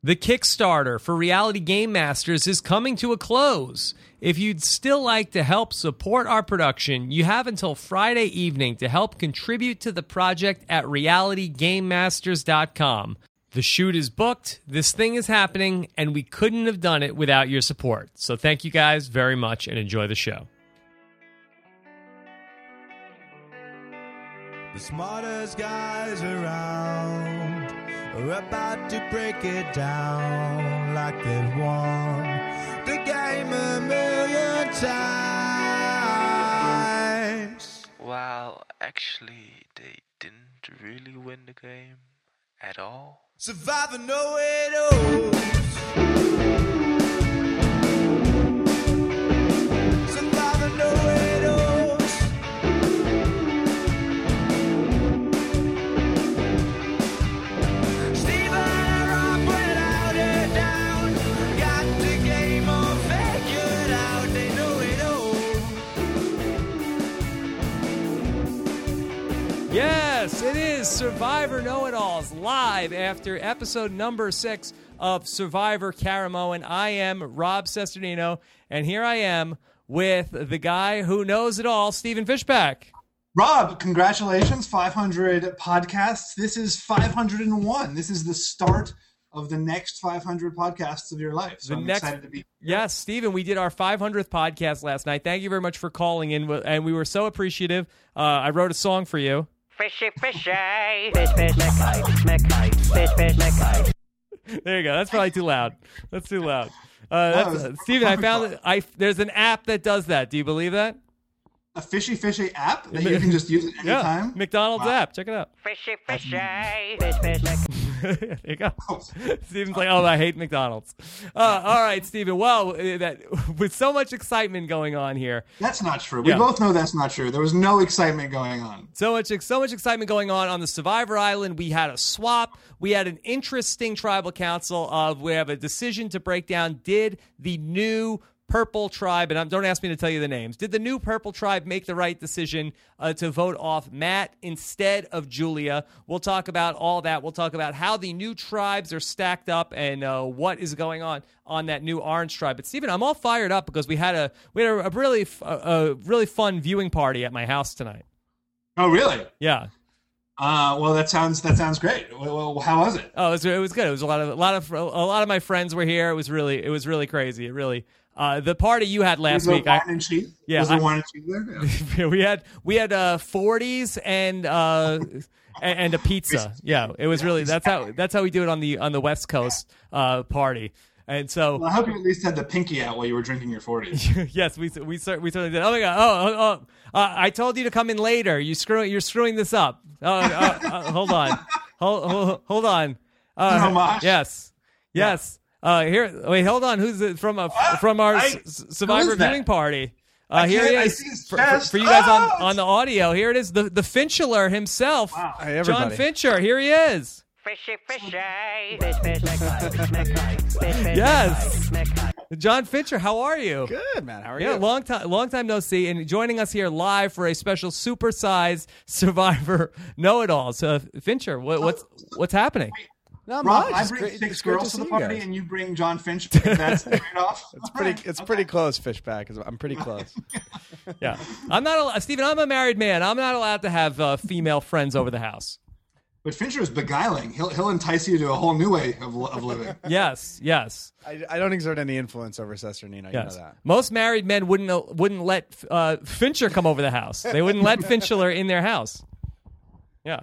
The Kickstarter for Reality Game Masters is coming to a close. If you'd still like to help support our production, you have until Friday evening to help contribute to the project at realitygamemasters.com. The shoot is booked, this thing is happening, and we couldn't have done it without your support. So thank you guys very much and enjoy the show. The smartest guys around about to break it down like they've won the game a million times. Well, actually, they didn't really win the game at all. Survivor know it all. Is Survivor Know It Alls live after episode number six of Survivor Caramoan. I am Rob Cesternino, and here I am with the guy who knows it all, Stephen Fishbach. Rob, congratulations, 500 podcasts. This is 501. This is the start of the next 500 podcasts of your life. So The I'm next- excited to be. Yes, Stephen, we did our 500th podcast last night. Thank you very much for calling in, and we were so appreciative. Uh, I wrote a song for you. Fishy, fishy. Fish, fish, McKay, McKay. Fish, fish, McKay. There you go. That's probably too loud. That's too loud. Uh, that's, uh, Stephen, I found that I there's an app that does that. Do you believe that? A fishy fishy app that you can just use at any Yeah, time. McDonald's Wow. app. Check it out. Fishy, fishy. Fish, fish, McKay. there you go. Stephen's like, oh, I hate McDonald's. Uh, all right, Stephen. Well, uh, that with so much excitement going on here, That's not true. We Yeah. both know that's not true. There was no excitement going on. so much, so much excitement going on on the Survivor Island. We had a swap. We had an interesting tribal council of. We have a decision to break down. Did the new Purple Tribe, and don't ask me to tell you the names. Did the new Purple Tribe make the right decision uh, to vote off Matt instead of Julia? We'll talk about all that. We'll talk about how the new tribes are stacked up and uh, what is going on on that new Orange Tribe. But Stephen, I'm all fired up because we had a we had a, a really f- a, a really fun viewing party at my house tonight. Oh, really? Yeah. Uh, well, that sounds that sounds great. Well, well, how was it? Oh, it was, it was good. It was a lot of a lot of a lot of my friends were here. It was really it was really crazy. It really uh, the party you had last week. wine I, and cheese? Yeah, Was I- wine and cheese there? Yeah. we had we had uh, 40s and uh, and, and a pizza. Yeah, it was really that's how that's how we do it on the on the West Coast uh, party. And so Well, I hope you at least had the pinky out while you were drinking your 40s. yes, we we we certainly did. Oh my god! Oh, oh, oh. Uh, I told you to come in later. You screw you're screwing this up. Oh, uh, uh, hold on, hold hold, hold on. Uh, yes, yes. Uh, here, wait, hold on. Who's it from? A, from our I- s- s- Survivor who is that? viewing party. Uh, here can't- he I is see his for, for- chest. for you guys on, Oh, on the audio. Here it is, the the Finchelor himself, Hey, John everybody. Fincher. Here he is. Fishy, fishy. Fish, fish, McKay, McKay. Fish, fish, Yes. McKay, McKay. John Fincher, how are you? Good man. How are Yeah, you? long time, long time no see, and joining us here live for a special supersize Survivor Know It All. So, Fincher, what, what's what's happening? Not Rob, much. I It's bring great- six girls to see the party, guys. and you bring John Finch. That's the trade-off. It's pretty. It's pretty close, Fishbach. I'm pretty close. Yeah, I'm not, al- Stephen. I'm a married man. I'm not allowed to have uh, female friends over the house. But Fincher is beguiling. He'll he'll entice you to a whole new way of, of living. Yes, yes, I, I don't exert any influence over Cesternino. You yes. know that. Most married men wouldn't uh, wouldn't let uh, Fincher come over the house. They wouldn't let Fincher in their house. Yeah.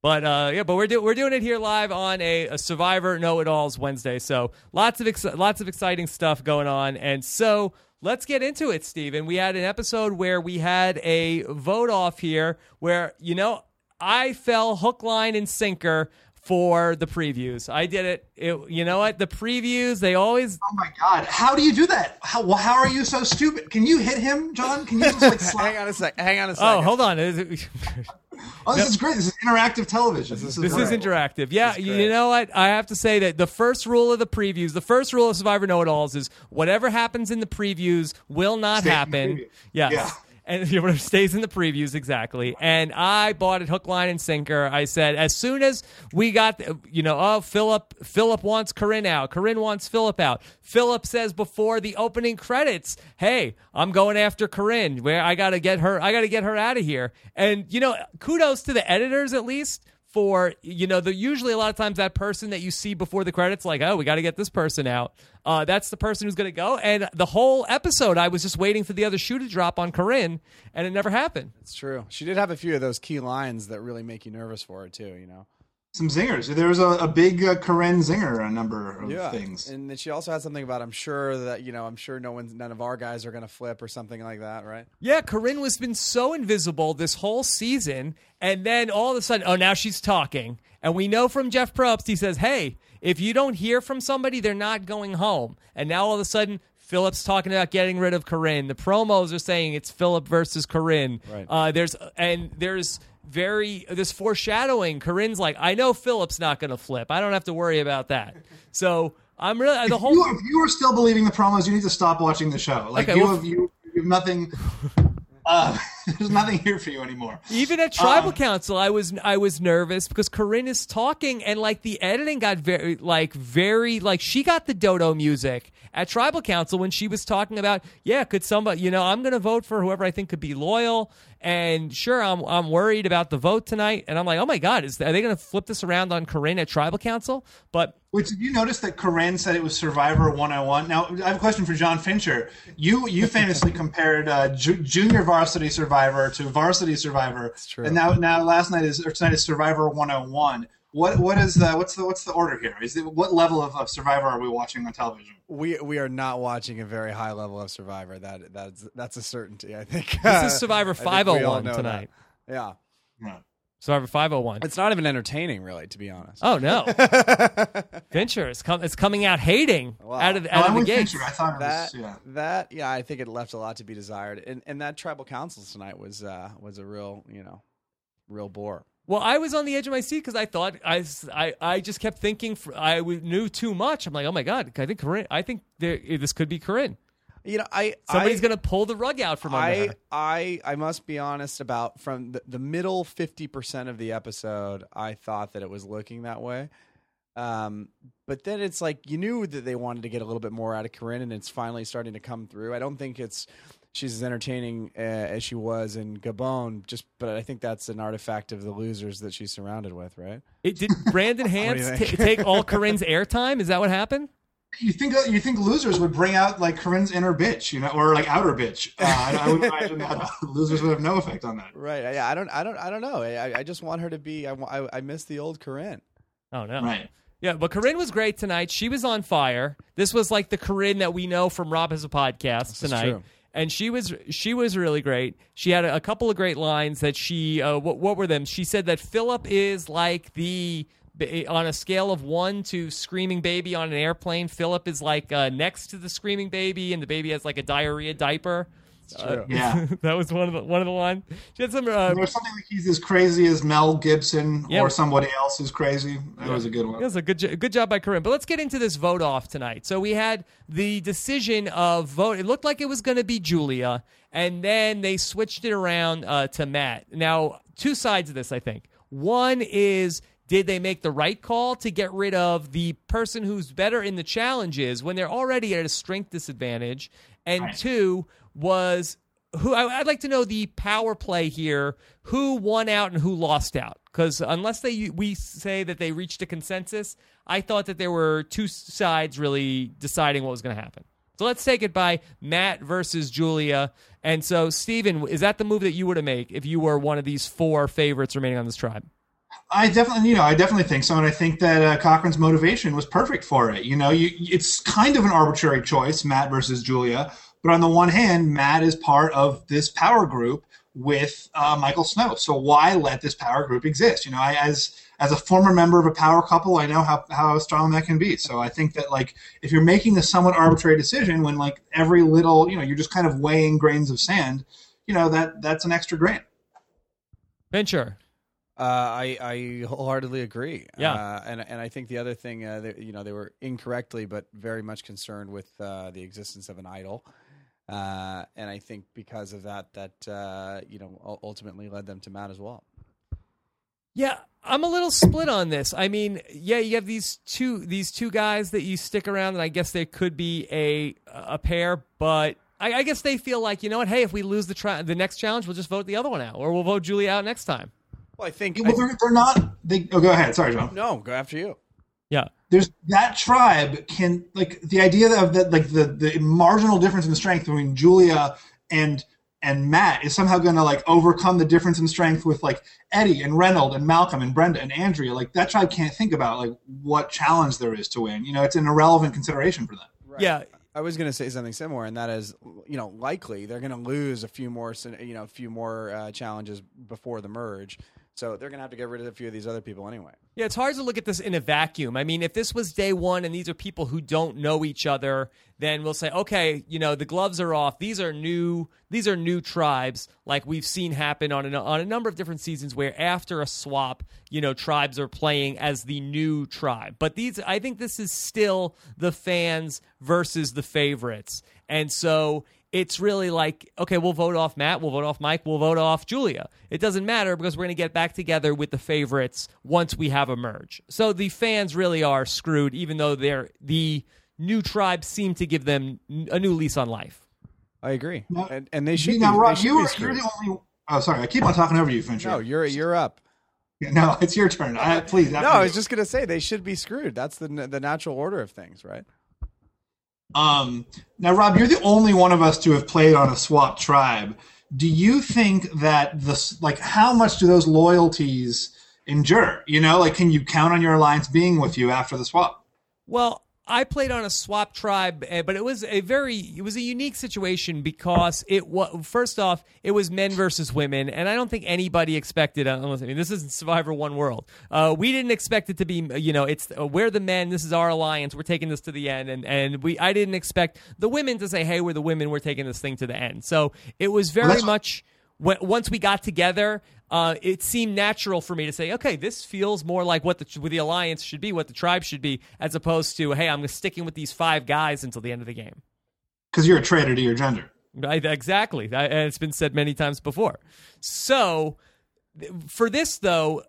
But uh, yeah, but we're do- we're doing it here live on a, a Survivor Know It Alls Wednesday. So lots of ex- lots of exciting stuff going on, and so let's get into it, Stephen. We had an episode where we had a vote off here, where you know I fell hook, line, and sinker for the previews. I did it. it you know what? The previews they always Oh my God! How do you do that? How how are you so stupid? Can you hit him, John? Can you just like slap? Hang on a sec. Hang on a sec. Oh, hold on. Is it- Oh, this is great. This is interactive television. This is, This is interactive. Yeah, you know what? I have to say that the first rule of the previews, the first rule of Survivor Know It Alls is whatever happens in the previews will not Stay happen. Yes. Yeah. And you know, stays in the previews exactly. And I bought it hook, line, and sinker. I said as soon as we got, you know, oh Philip, Philip wants Corinne out. Corinne wants Philip out. Philip says before the opening credits, "Hey, I'm going after Corinne. Where I got to get her, I got to get her out of here." And you know, kudos to the editors at least for you know the usually a lot of times that person that you see before the credits like oh we got to get this person out uh, that's the person who's going to go and the whole episode i was just waiting for the other shoe to drop on corinne and it never happened It's true. She did have a few of those key lines that really make you nervous for her too. You know. Some zingers. There was a, a big uh, Corinne zinger, a number of things. And then she also had something about I'm sure that you know I'm sure no one's none of our guys are gonna flip or something like that, right? yeah corinne was been so invisible this whole season and then all of a sudden oh now she's talking and we know from jeff probst he says hey if you don't hear from somebody they're not going home and now all of a sudden Philip's talking about getting rid of Corinne. The promos are saying it's Philip versus Corinne. Right. Uh, there's and there's very this foreshadowing. Corinne's like, I know Philip's not going to flip. I don't have to worry about that. So I'm really the whole. you, if you are still believing the promos, you need to stop watching the show. Like Okay, you well- have you, you have nothing. Uh, there's nothing here for you anymore. Even at tribal council, I was I was nervous because Corinne is talking and like the editing got very like very like she got the dodo music at tribal council when she was talking about yeah could somebody you know I'm gonna vote for whoever I think could be loyal and sure I'm I'm worried about the vote tonight and I'm like oh my god is are they gonna flip this around on Corinne at tribal council but Which did you notice that Corinne said it was Survivor 101? Now I have a question for John Fincher. You you famously compared uh, ju- Junior Varsity Survivor to Varsity Survivor, true. and now now last night is or tonight is Survivor 101. What what is the what's the what's the order here? Is it what level of, of Survivor are we watching on television? We we are not watching a very high level of Survivor. That that's that's a certainty. I think this is Survivor I think we all 501 know tonight that. Yeah, Yeah. Survivor 501 it's not even entertaining, really, to be honest. oh no Fincher is com- it's coming out hating Wow. out of the, Oh, out I'm of the with gates Fincher. I thought it that was yeah. that yeah, I think it left a lot to be desired. And and that tribal council tonight was uh was a real you know real bore. Well, I was on the edge of my seat because I thought I, I, I just kept thinking fr- I knew too much. I'm like, oh my god, I think Corinne. I think there, this could be Corinne. You know, I Somebody's I, gonna pull the rug out from under I, her. I I must be honest about from the, the middle fifty percent of the episode, I thought that it was looking that way. Um, but then it's like you knew that they wanted to get a little bit more out of Corinne, and it's finally starting to come through. I don't think it's she's as entertaining uh, as she was in Gabon, just but I think that's an artifact of the losers that she's surrounded with, right? It, did Brandon Hantz t- take all Corinne's airtime? Is that what happened? You think you think losers would bring out like Corinne's inner bitch, you know, or like outer bitch? Uh, I, I would imagine that losers would have no effect on that. Right? Yeah, I don't, I don't, I don't know. I, I just want her to be. I, I, I miss the old Corinne. Oh no. Right. Yeah, but Corinne was great tonight. She was on fire. This was like the Corinne that we know from Rob has a podcast is tonight. And she was she was really great. She had a, a couple of great lines that she uh, what what were them? She said that Philip is like the on a scale of one to screaming baby on an airplane. Philip is like uh, next to the screaming baby, and the baby has like a diarrhea diaper. True. Yeah. that was one of the one of the lines. She had some. Uh, There's something like he's as crazy as Mel Gibson Yeah. or somebody else who's crazy. That was a good one. It was a good, jo- good job by Corinne. But let's get into this vote off tonight. So we had the decision of vote. It looked like it was going to be Julia, and then they switched it around uh, to Matt. Now, two sides of this, I think. One is did they make the right call to get rid of the person who's better in the challenges when they're already at a strength disadvantage? And Right. two was who I, I'd like to know the power play here. Who won out and who lost out? Because unless they we say that they reached a consensus, I thought that there were two sides really deciding what was going to happen. So let's take it by Matt versus Julia. And so, Stephen, is that the move that you would made if you were one of these four favorites remaining on this tribe? I definitely, you know, I definitely think so, and I think that uh, Cochran's motivation was perfect for it. You know, you, it's kind of an arbitrary choice, Matt versus Julia, but on the one hand, Matt is part of this power group with uh, Michael Snow, so why let this power group exist? You know, I, as as a former member of a power couple, I know how how strong that can be. So I think that like if you're making a somewhat arbitrary decision, when like every little, you know, you're just kind of weighing grains of sand, you know, that that's an extra grain. Venture. Uh, I I wholeheartedly agree. Yeah. uh, and and I think the other thing, uh, they, you know, they were incorrectly but very much concerned with uh, the existence of an idol. Uh, and I think because of that, that uh, you know ultimately led them to Matt as well. Yeah, I'm a little split on this. I mean, yeah, you have these two these two guys that you stick around, and I guess they could be a a pair, but I, I guess they feel like you know what? Hey, if we lose the tri- the next challenge, we'll just vote the other one out, or we'll vote Julie out next time. Well, I think Well, they're, they're not. They, oh, go ahead. Sorry, John. no, go after you. Yeah, there's that tribe can like the idea of that like the the marginal difference in strength between Julia and and Matt is somehow going to like overcome the difference in strength with like Eddie and Reynold and Malcolm and Brenda and Andrea. Like that tribe can't think about like what challenge there is to win. You know, it's an irrelevant consideration for them. yeah. I was going to say something similar, and that is, you know, likely they're going to lose a few more, you know, a few more uh, challenges before the merge. So they're going to have to get rid of a few of these other people anyway. Yeah, it's hard to look at this in a vacuum. I mean, if this was day one and these are people who don't know each other, then we'll say, okay, you know, the gloves are off. These are new. These are new tribes, like we've seen happen on a, on a number of different seasons, where after a swap, you know, tribes are playing as the new tribe. But these, I think, this is still the fans versus the favorites, and so it's really like, okay, we'll vote off Matt, we'll vote off Mike, we'll vote off Julia. It doesn't matter because we're going to get back together with the favorites once we have a merge. So the fans really are screwed, even though they're the new tribe seem to give them a new lease on life. I agree, No. and, and they should. now, be, Rob, they should you be are, you're screwed. the only. Oh, sorry. I keep on talking over you, Fincher. No, you're you're up. no, it's your turn. I, please. No, after I you. was just going to say they should be screwed. That's the the natural order of things, right? Um, now, Rob, you're the only one of us to have played on a swap tribe. Do you think that this, like, how much do those loyalties endure? You know, like, can you count on your alliance being with you after the swap? Well, I played on a swap tribe, eh, but it was a very it was a unique situation because it was first off it was men versus women, and I don't think anybody expected. uh, Unless I mean, this isn't Survivor One World. Uh, we didn't expect it to be. You know, it's uh, we're the men. This is our alliance. We're taking this to the end, and and we I didn't expect the women to say, "Hey, we're the women. We're taking this thing to the end." So it was very much once we got together, uh, it seemed natural for me to say, okay, this feels more like what the what the alliance should be, what the tribe should be, as opposed to, hey, I'm sticking with these five guys until the end of the game. Because you're a traitor to your gender. Right, exactly. And it's been said many times before. So, for this though,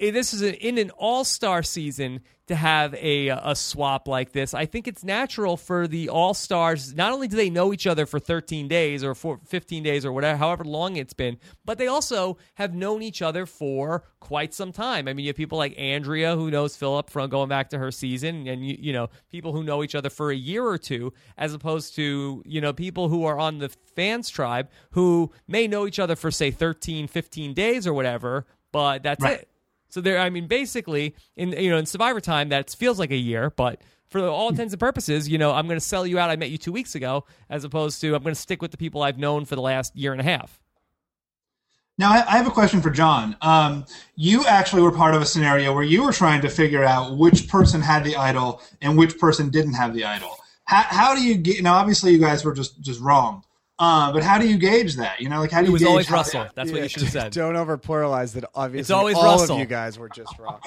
Eh, this is a, in an all-star season to have a a swap like this. I think it's natural for the all-stars. Not only do they know each other for 13 days or for 15 days or whatever, however long it's been, but they also have known each other for quite some time. I mean, you have people like Andrea who knows Philip from going back to her season, and you, you know people who know each other for a year or two, as opposed to you know people who are on the fans tribe who may know each other for say 13, 15 days or whatever, but that's Right. it. So there, I mean, basically, in you know, in Survivor time, that feels like a year, but for all intents and purposes, you know, I'm going to sell you out. I met you two weeks ago, as opposed to I'm going to stick with the people I've known for the last year and a half. Now, I have a question for John. Um, you actually were part of a scenario where you were trying to figure out which person had the idol and which person didn't have the idol. How, how do you get? Now, obviously, you guys were just just wrong. Uh, but how do you gauge that? You know, like how do you? It was gauge always how- Russell. That's what you should have said. Don't over pluralize that. Obviously, It's always all Russell. of you guys were just wrong.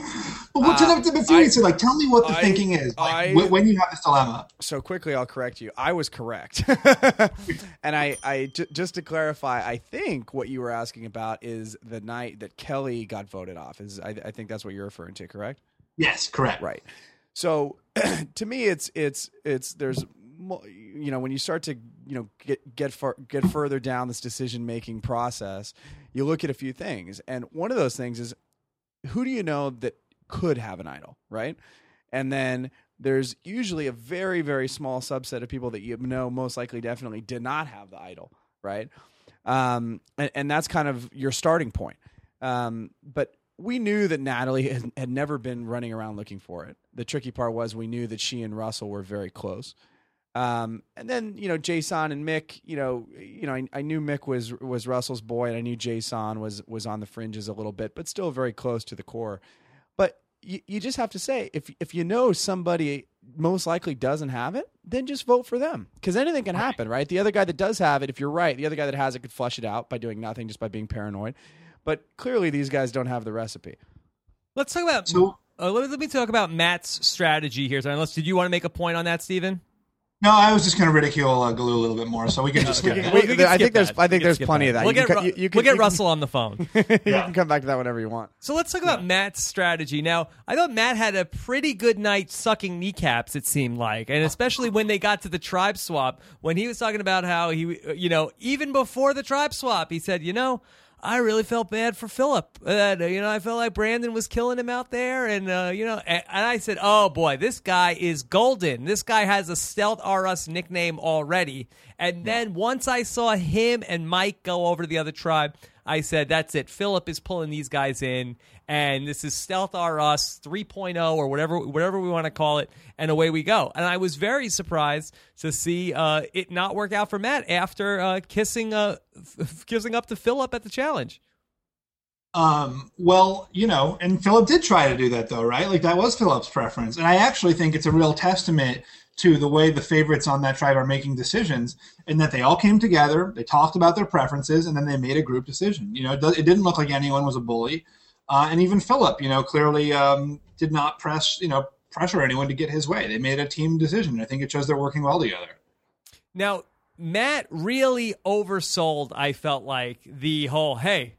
But what's Uh, it up to you? I- So, like, tell me what the I- thinking is. Like, I- when- when you have this dilemma. so quickly i'll correct you i was correct and i i j- just to clarify i think what you were asking about is the night that kelly got voted off is i, I think that's what you're referring to correct Yes, correct. right so to me it's it's it's there's you know when you start to you know get get far, get further down this decision making process you look at a few things. And one of those things is who do you know that could have an idol right? And then there's usually a very very small subset of people that you know most likely definitely did not have the idol right? Um, and, and that's kind of your starting point. Um, but we knew that natalie had, had never been running around looking for it. The tricky part was we knew that she and russell were very close um, and then you know Jason and Mick, you know, you know, I, I knew Mick was was Russell's boy, and I knew Jason was was on the fringes a little bit, but still very close to the core. But you, you just have to say if if you know somebody most likely doesn't have it, then just vote for them because anything can happen, right? The other guy that does have it, if you're right, the other guy that has it could flush it out by doing nothing, just by being paranoid. But clearly, these guys don't have the recipe. Let's talk about. So- uh, let, let me talk about Matt's strategy here. So, unless did you want to make a point on that, Stephen? No, I was just going to ridicule uh, Galu a little bit more, so we can just skip that. We- We- we can I skip think there's- that. I We think can there's skip plenty of that. We'll You get, can Ru- cut- you- you we'll can- get you can- Russell on the phone. you Yeah. can come back to that whenever you want. So let's talk about Matt's strategy. Now, I thought Matt had a pretty good night sucking kneecaps, it seemed like. And especially when they got to the tribe swap, when he was talking about how he, you know, even before the tribe swap, he said, you know, I really felt bad for Philip. Uh, you know, I felt like Brandon was killing him out there. And, uh, you know, and, and I said, oh boy, this guy is golden. This guy has a Stealth R Us nickname already. And then once I saw him and Mike go over to the other tribe, I said, that's it. Philip is pulling these guys in, and this is Stealth R Us 3.0 or whatever whatever we want to call it, and away we go. And I was very surprised to see uh, it not work out for Matt after uh, kissing uh, kissing up to Philip at the challenge. Um, well, you know, and Philip did try to do that though, right? Like that was Philip's preference. And I actually think it's a real testament to the way the favorites on that tribe are making decisions in that they all came together, they talked about their preferences, and then they made a group decision. You know, it, do- it didn't look like anyone was a bully. Uh, and even Philip, you know, clearly um, did not press, you know, pressure anyone to get his way. They made a team decision. I think it shows they're working well together. Now, Matt really oversold, I felt like, the whole hey,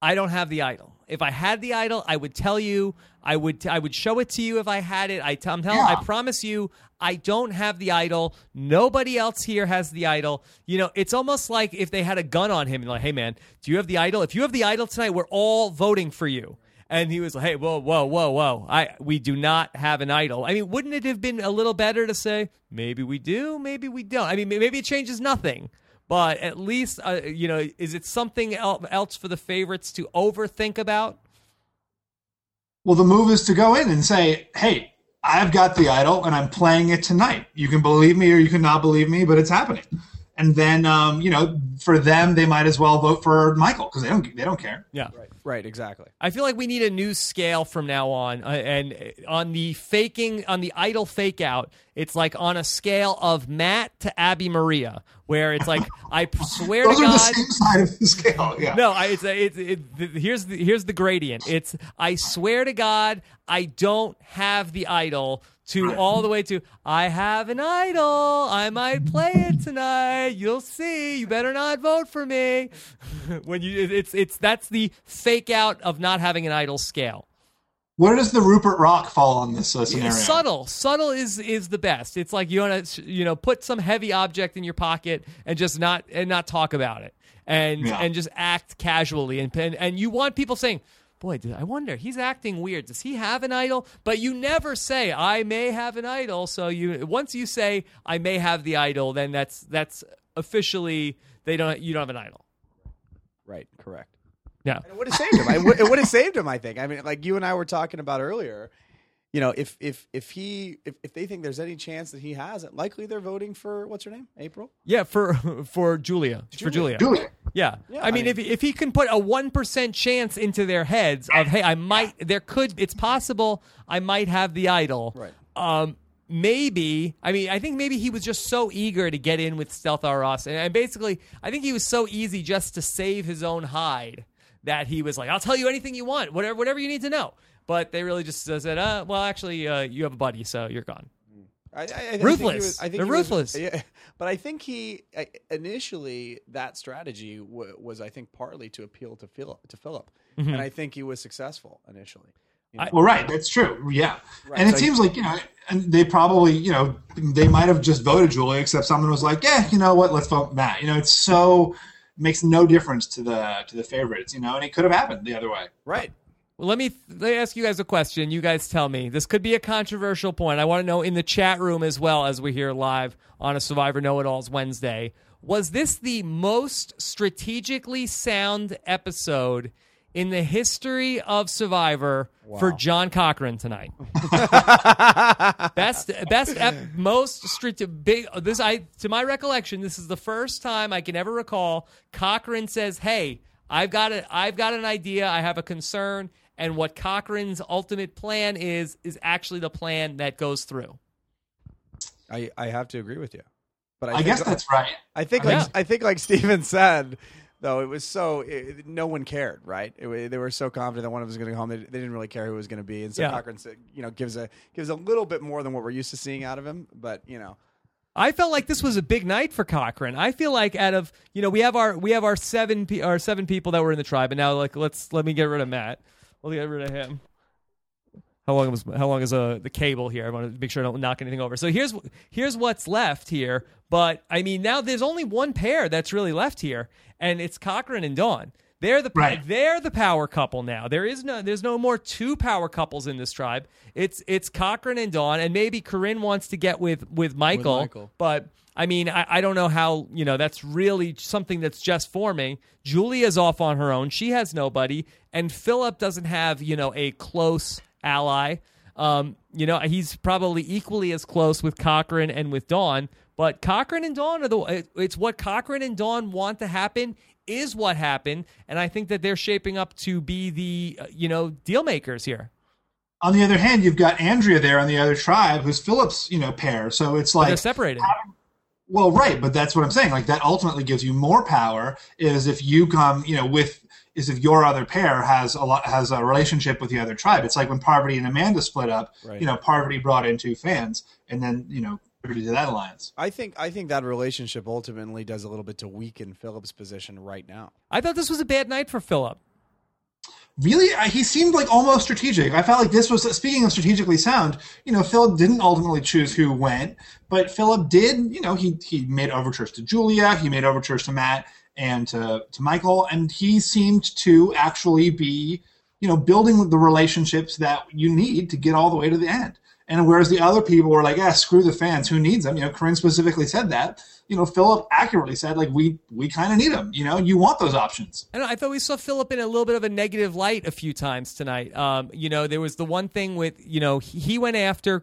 I don't have the idol. If I had the idol, I would tell you. I would I would show it to you if I had it. I t- I'm telling. Yeah. I promise you, I don't have the idol. Nobody else here has the idol. You know, it's almost like if they had a gun on him and like, hey man, do you have the idol? If you have the idol tonight, we're all voting for you. And he was like, "Hey, whoa, whoa, whoa, whoa! I we do not have an idol. I mean, wouldn't it have been a little better to say maybe we do, maybe we don't? I mean, maybe it changes nothing, but at least uh, you know, is it something else for the favorites to overthink about? Well, the move is to go in and say, "Hey, I've got the idol, and I'm playing it tonight. You can believe me or you can not believe me, but it's happening." And then, um, you know, for them, they might as well vote for Michael because they don't they don't care. Yeah. Right. Right. Exactly. I feel like we need a new scale from now on. Uh, and uh, on the faking, on the idol fake out, it's like on a scale of Matt to Abi-Maria, where it's like, I swear Those to are the God. same side of the scale. Yeah. No, I, it's, it's it, the, here's the here's the gradient. It's I swear to God, I don't have the idol. To all the way to I have an idol. I might play it tonight. You'll see. You better not vote for me. when you it's it's that's the fake out of not having an idol scale. Where does the Rupert Rock fall on this uh, scenario? Subtle, subtle is is the best. It's like you want to you know put some heavy object in your pocket and just not and not talk about it and Yeah. and just act casually and and, and you want people saying. Boy, I wonder. He's acting weird. Does he have an idol? But you never say I may have an idol. So you once you say I may have the idol, then that's that's officially they don't you don't have an idol. Right. Correct. Yeah. And it would have saved him. I would, it would have saved him. I think. I mean, like you and I were talking about earlier. You know, if if if he if, if they think there's any chance that he has it, likely they're voting for what's her name, April. Yeah, for for Julia. For Julia. Julia. Yeah. Yeah, I mean, I if if he can put a one percent chance into their heads of, hey, I might, there could, it's possible, I might have the idol. Right. Um, maybe. I mean, I think maybe he was just so eager to get in with Stealth R Us, and, and basically, I think he was so easy just to save his own hide that he was like, I'll tell you anything you want, whatever, whatever you need to know. But they really just uh, said, uh, well, actually, uh, you have a buddy, so you're gone. I, I, I think Ruthless. was- I think They're he was- ruthless. yeah, but I think he I, initially that strategy w- was, I think, partly to appeal to Philip, to Philip, Mm-hmm. and I think he was successful initially. You know? I- Well, right. That's true. Yeah. Right, And it so- seems like you know, and they probably you know they might have just voted Julia, except someone was like, yeah, you know what, let's vote Matt. You know, it's so makes no difference to the to the favorites. You know, and it could have happened the other way. right. Well, let me let me ask you guys a question. You guys tell me. This could be a controversial point. I want to know in the chat room as well as we're here live on a Survivor Know It Alls Wednesday. Was this the most strategically sound episode in the history of Survivor for John Cochran tonight? best, best, ep- most strate- big. This I, to my recollection, this is the first time I can ever recall Cochran says, "Hey, I've got a, I've got an idea. I have a concern." And what Cochran's ultimate plan is is actually the plan that goes through. I, I have to agree with you, but I, I think, guess that's right. I think Yeah. like I think like Stephen said, though it was so it, no one cared, right? It, they were so confident that one of us was going to go home. They, they didn't really care who was going to be, and so Yeah. Cochran said, you know gives a gives a little bit more than what we're used to seeing out of him, but you know. I felt like this was a big night for Cochran. I feel like out of you know we have our we have our seven pe- our seven people that were in the tribe, and now like let's let me get rid of Matt. We'll get rid of him. How long was how long is uh, the cable here? I want to make sure I don't knock anything over. So here's here's what's left here. But I mean now there's only one pair that's really left here, and it's Cochran and Dawn. They're the Right. they're the power couple now. There is no there's no more two power couples in this tribe. It's it's Cochran and Dawn, and maybe Corinne wants to get with with Michael. Michael. But I mean, I, I don't know how you know that's really something that's just forming. Julia's off on her own; she has nobody, and Philip doesn't have you know a close ally. Um, you know, he's probably equally as close with Cochran and with Dawn. But Cochran and Dawn are the it's what Cochran and Dawn want to happen is what happened, and I think that they're shaping up to be the uh, you know deal makers here. On the other hand, you've got Andrea there on the other tribe, who's Philip's, you know, pair. So it's like They're separated. well, right, but that's what I'm saying. Like that ultimately gives you more power. Is if you come, you know, with is if your other pair has a lot has a relationship with the other tribe. It's like when Parvati and Amanda split up. Right. You know, Parvati brought in two fans, and then you know, Parvati did that alliance. I think I think that relationship ultimately does a little bit to weaken Philip's position right now. I thought this was a bad night for Philip. Really, I, he seemed like almost strategic. I felt like this was speaking of strategically sound. You know, Philip didn't ultimately choose who went, but Philip did. You know, he he made overtures to Julia, he made overtures to Matt and to to Michael, and he seemed to actually be, you know, building the relationships that you need to get all the way to the end. And whereas the other people were like, "Yeah, screw the fans. Who needs them?" You know, Corinne specifically said that. You know, Philip accurately said, "Like we we kind of need them. You know, you want those options." I, I thought we saw Philip in a little bit of a negative light a few times tonight. Um, you know, there was the one thing with you know he, he went after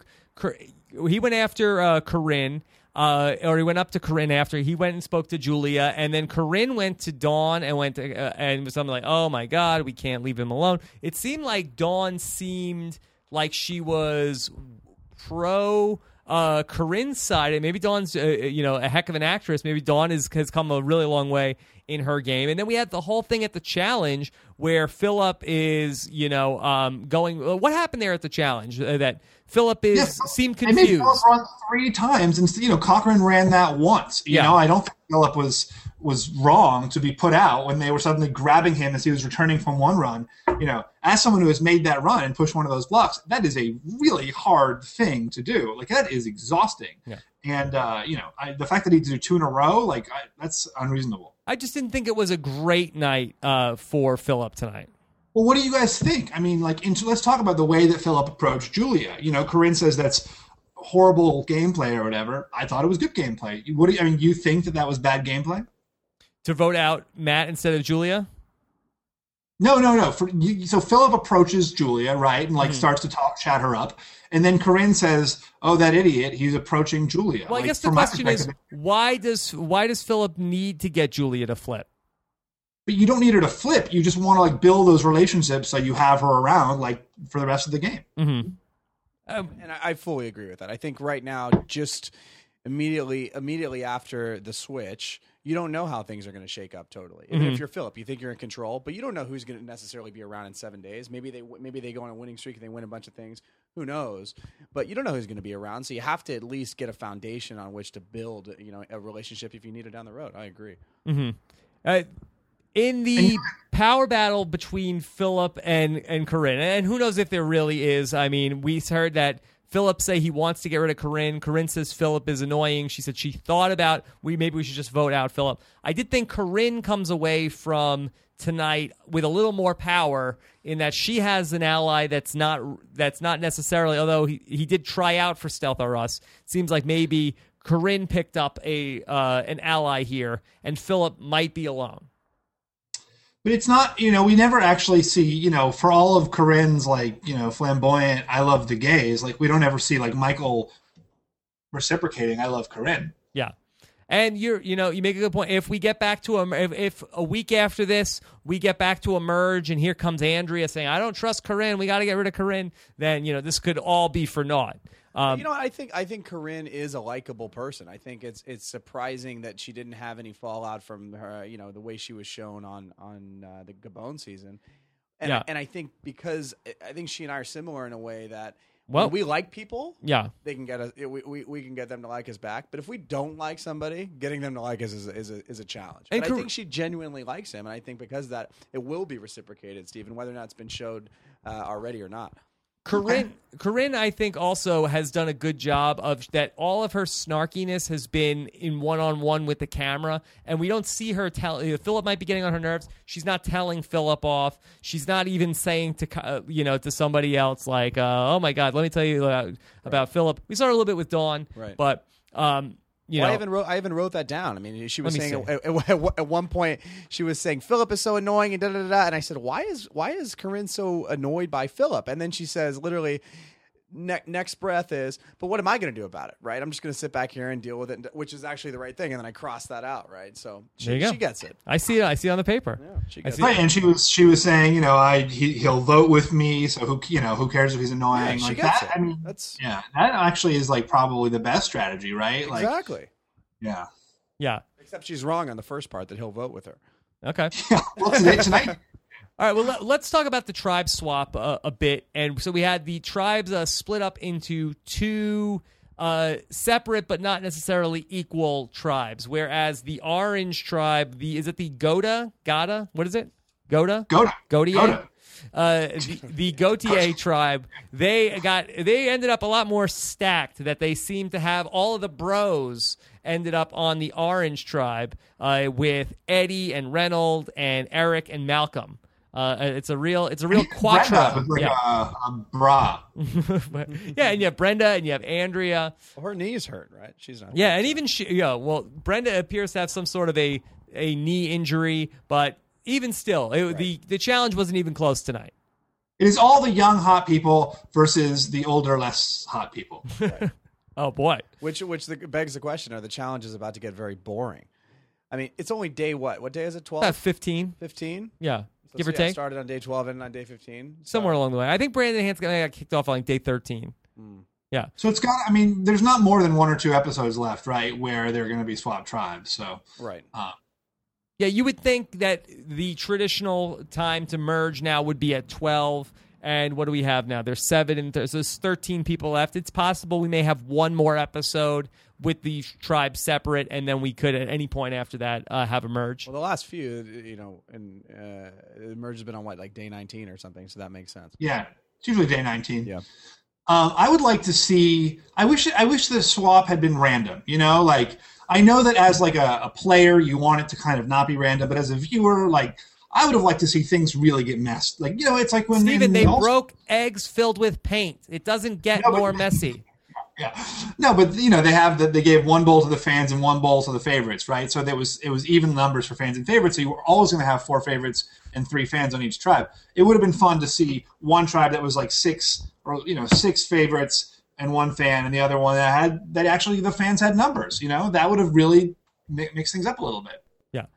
he went after uh, Corinne. Uh, or he went up to Corinne after he went and spoke to Julia, and then Corinne went to Dawn and went to uh, and was something like, "Oh my God, we can't leave him alone." It seemed like Dawn seemed like she was pro uh, Corinne's side, and maybe Dawn's uh, you know a heck of an actress. Maybe Dawn is, has come a really long way in her game. And then we had the whole thing at the challenge where Philip is you know um, going. uh, What happened there at the challenge uh, that Philip is Yeah, seemed They made confused? Philip run three times, and you know Cochran ran that once. You Yeah. know, I don't think Philip was was wrong to be put out when they were suddenly grabbing him as he was returning from one run. You know, as someone who has made that run and pushed one of those blocks, that is a really hard thing to do. Like that is exhausting. Yeah. And uh, you know, I, the fact that he did two in a row, like I, that's unreasonable. I just didn't think it was a great night uh, for Philip tonight. Well, what do you guys think? I mean, like, into, let's talk about the way that Philip approached Julia. You know, Corinne says that's horrible gameplay or whatever. I thought it was good gameplay. What do you, I mean? You think that that was bad gameplay? To vote out Matt instead of Julia? No, no, no. For you, so Philip approaches Julia, right, and like Mm-hmm. starts to talk, chat her up, and then Corinne says, "Oh, that idiot! He's approaching Julia." Well, I guess the question is why does why does Philip need to get Julia to flip? but you don't need her to flip. You just want to like build those relationships so you have her around like for the rest of the game. Mm-hmm. Um, And I, I fully agree with that. I think right now, just immediately immediately after the switch, you don't know how things are going to shake up totally. Even Mhm. if you're Philip, you think you're in control, but you don't know who's going to necessarily be around in seven days. Maybe they maybe they go on a winning streak and they win a bunch of things. Who knows? But you don't know who's going to be around, so you have to at least get a foundation on which to build, you know, a relationship if you need it down the road. I agree. hmm Uh, in the power battle between Philip and and Corinne, and who knows if there really is. I mean, we heard that Philip say he wants to get rid of Corinne. Corinne says Philip is annoying. She said she thought about we maybe we should just vote out Philip. I did think Corinne comes away from tonight with a little more power in that she has an ally that's not that's not necessarily although he, he did try out for Stealth R Us. Seems like maybe Corinne picked up a uh, an ally here, and Philip might be alone. But it's not, you know, we never actually see, you know, for all of Corinne's like, you know, flamboyant, I love the gays, like we don't ever see like Michael reciprocating, I love Corinne. Yeah. And you're, you know, you make a good point. If we get back to a, if, if a week after this we get back to a merge, and here comes Andrea saying, "I don't trust Corinne. We got to get rid of Corinne," then you know this could all be for naught. Um, you know, I think I think Corinne is a likable person. I think it's it's surprising that she didn't have any fallout from her, you know, the way she was shown on on uh, the Gabon season. And Yeah. and I think because I think she and I are similar in a way that Well- we like people, Yeah. they can get us. We, we, we can get them to like us back. But if we don't like somebody, getting them to like us is a, is a, is a challenge. And But I think she genuinely likes him, and I think because of that it will be reciprocated, Stephen, whether or not it's been showed uh, already or not. Corinne, Corinne, I think also has done a good job of that. All of her snarkiness has been in one on one with the camera, and we don't see her tell. uh, Philip might be getting on her nerves. She's not telling Philip off. She's not even saying to uh, you know to somebody else like, uh, "Oh my God, let me tell you uh, about Philip." We saw her a little bit with Dawn, Right. but um, you Well, know, I even wrote I even wrote that down. I mean, she was me saying at, at, at- one point she was saying Philip is so annoying and da da. da. And I said, why is why is Corinne so annoyed by Philip? And then she says, literally, ne- next breath is, but what am I going to do about it? Right? I'm just going to sit back here and deal with it, which is actually the right thing. And then I cross that out. Right? So she, There you go. she gets it. I see it. I see it on the paper. Yeah, she gets see it. And she was she was saying, you know, I he, he'll vote with me, so who you know who cares if he's annoying Yeah, she like gets that. it. I mean, That's yeah, that actually is like probably the best strategy, right? Like, exactly. yeah, Yeah. Except she's wrong on the first part that he'll vote with her. Okay. yeah. Well, today, tonight, All right, well, let, let's talk about the tribe swap uh, a bit. And so we had the tribes uh, split up into two uh, separate but not necessarily equal tribes. Whereas the orange tribe, the is it the Goda? Gada? What is it? Goda? go to Goda. Uh, the, the Gautier tribe, they got they ended up a lot more stacked. That they seem to have all of the bros ended up on the Orange tribe uh, with Eddie and Reynold and Eric and Malcolm. Uh, it's a real it's a real Brenda quattro. was like yeah. a, a bra. yeah, and you have Brenda and you have Andrea. Well, her knees hurt, right? She's not. Yeah, and even she, yeah, well, Brenda appears to have some sort of a a knee injury, but even still, it, the the challenge wasn't even close tonight. It is all the young hot people versus the older, less hot people. Oh boy. Which which the, begs the question: Are the challenges about to get very boring? I mean, it's only day what? What day is it? 12? About 15. 15? Yeah. So Give so or yeah, take. Started on day 12 and on day 15. So- Somewhere along the way. I think Brandon Hantz got kicked off on like day 13. Hmm. Yeah. So it's got. I mean, there's not more than one or two episodes left, right? Where they're going to be swapped tribes. So Right. Uh, yeah, you would think that the traditional time to merge now would be at 12. And what do we have now? There's seven and th- so there's 13 people left. It's possible we may have one more episode with the tribes separate, and then we could at any point after that uh, have a merge. Well, the last few, you know, and uh, the merge has been on what, like day 19 or something. So that makes sense. yeah, it's usually day 19. Yeah. Um, I would like to see. I wish. I wish the swap had been random. You know, like I know that as like a, a player, you want it to kind of not be random, but as a viewer, like I would have liked to see things really get messed. Like you know, it's like when Stephen, in they the All- broke eggs filled with paint. It doesn't get No, but- more messy. Yeah, no, but you know they have that they gave one bowl to the fans and one bowl to the favorites, right? So there was it was even numbers for fans and favorites. So you were always going to have four favorites and three fans on each tribe. It would have been fun to see one tribe that was like six or you know six favorites and one fan, and the other one that had that actually the fans had numbers. You know that would have really mi- mixed things up a little bit. Yeah.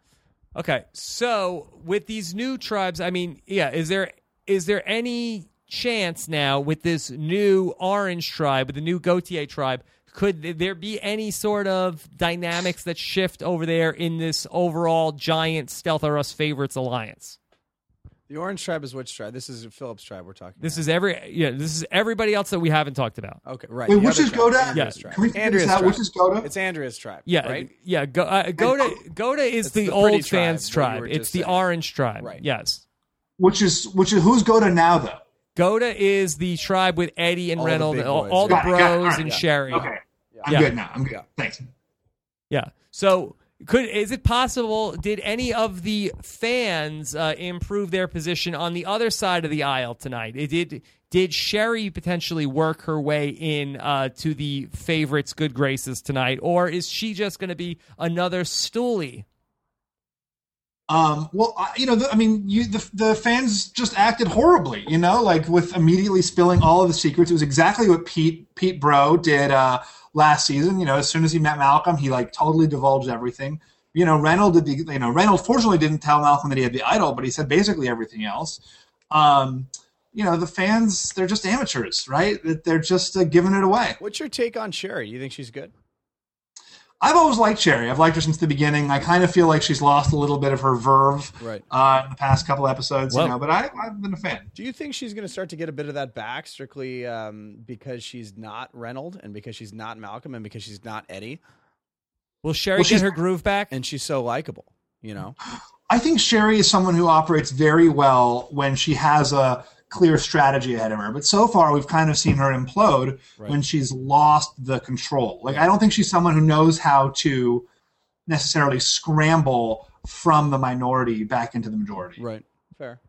Okay. So with these new tribes, I mean, yeah, is there is there any chance now with this new orange tribe, with the new Gautier tribe, could there be any sort of dynamics that shift over there in this overall giant Stealth R Us favorites alliance? The orange tribe is which tribe? This is Philip's tribe we're talking This is every yeah, this is everybody else that we haven't talked about. about. Okay, right. Wait, the which other is tribe. Goda? Andrea's Yeah. tribe. Can we figure Andrea's tribe. Which is Goda? It's Andrea's tribe. Yeah, Right? yeah. Go, uh, Goda, Goda is It's the, the old tribe, fans what you tribe. It's the saying. orange tribe. Right. Yes. Which is which is who's Goda now though? Goda is the tribe with Eddie and All Reynolds, big all, all the Got it, bros and yeah. Sherry. Okay, I'm Yeah. good now. I'm good. Yeah. Thanks. Yeah. So could is it possible? Did any of the fans uh, improve their position on the other side of the aisle tonight? It did. Did Sherry potentially work her way in uh, to the favorites' good graces tonight, or is she just going to be another stoolie? Um, well, I- you know, the, I mean, you, the, the fans just acted horribly, you know, like with immediately spilling all of the secrets. It was exactly what Pete Pete Bro did uh, last season. You know, as soon as he met Malcolm, he like totally divulged everything. You know, Reynolds did the, you know, Reynolds fortunately didn't tell Malcolm that he had the idol, but he said basically everything else. Um, you know, the fans, they're just amateurs, right? They're just uh, giving it away. What's your take on Sherry? You think she's good? I've always liked Sherry. I've liked her since the beginning. I kind of feel like she's lost a little bit of her verve Right. uh, in the past couple episodes, Well- you know. But I, I've been a fan. Do you think she's going to start to get a bit of that back strictly um, because she's not Reynolds and because she's not Malcolm and because she's not Eddie Will Sherry Well, get she's- her groove back? and she's so likable? You know, I think Sherry is someone who operates very well when she has a clear strategy ahead of her. But so far, we've kind of seen her implode when she's lost the control. Like, I don't think she's someone who knows how to necessarily scramble from the minority back into the majority. right? Fair.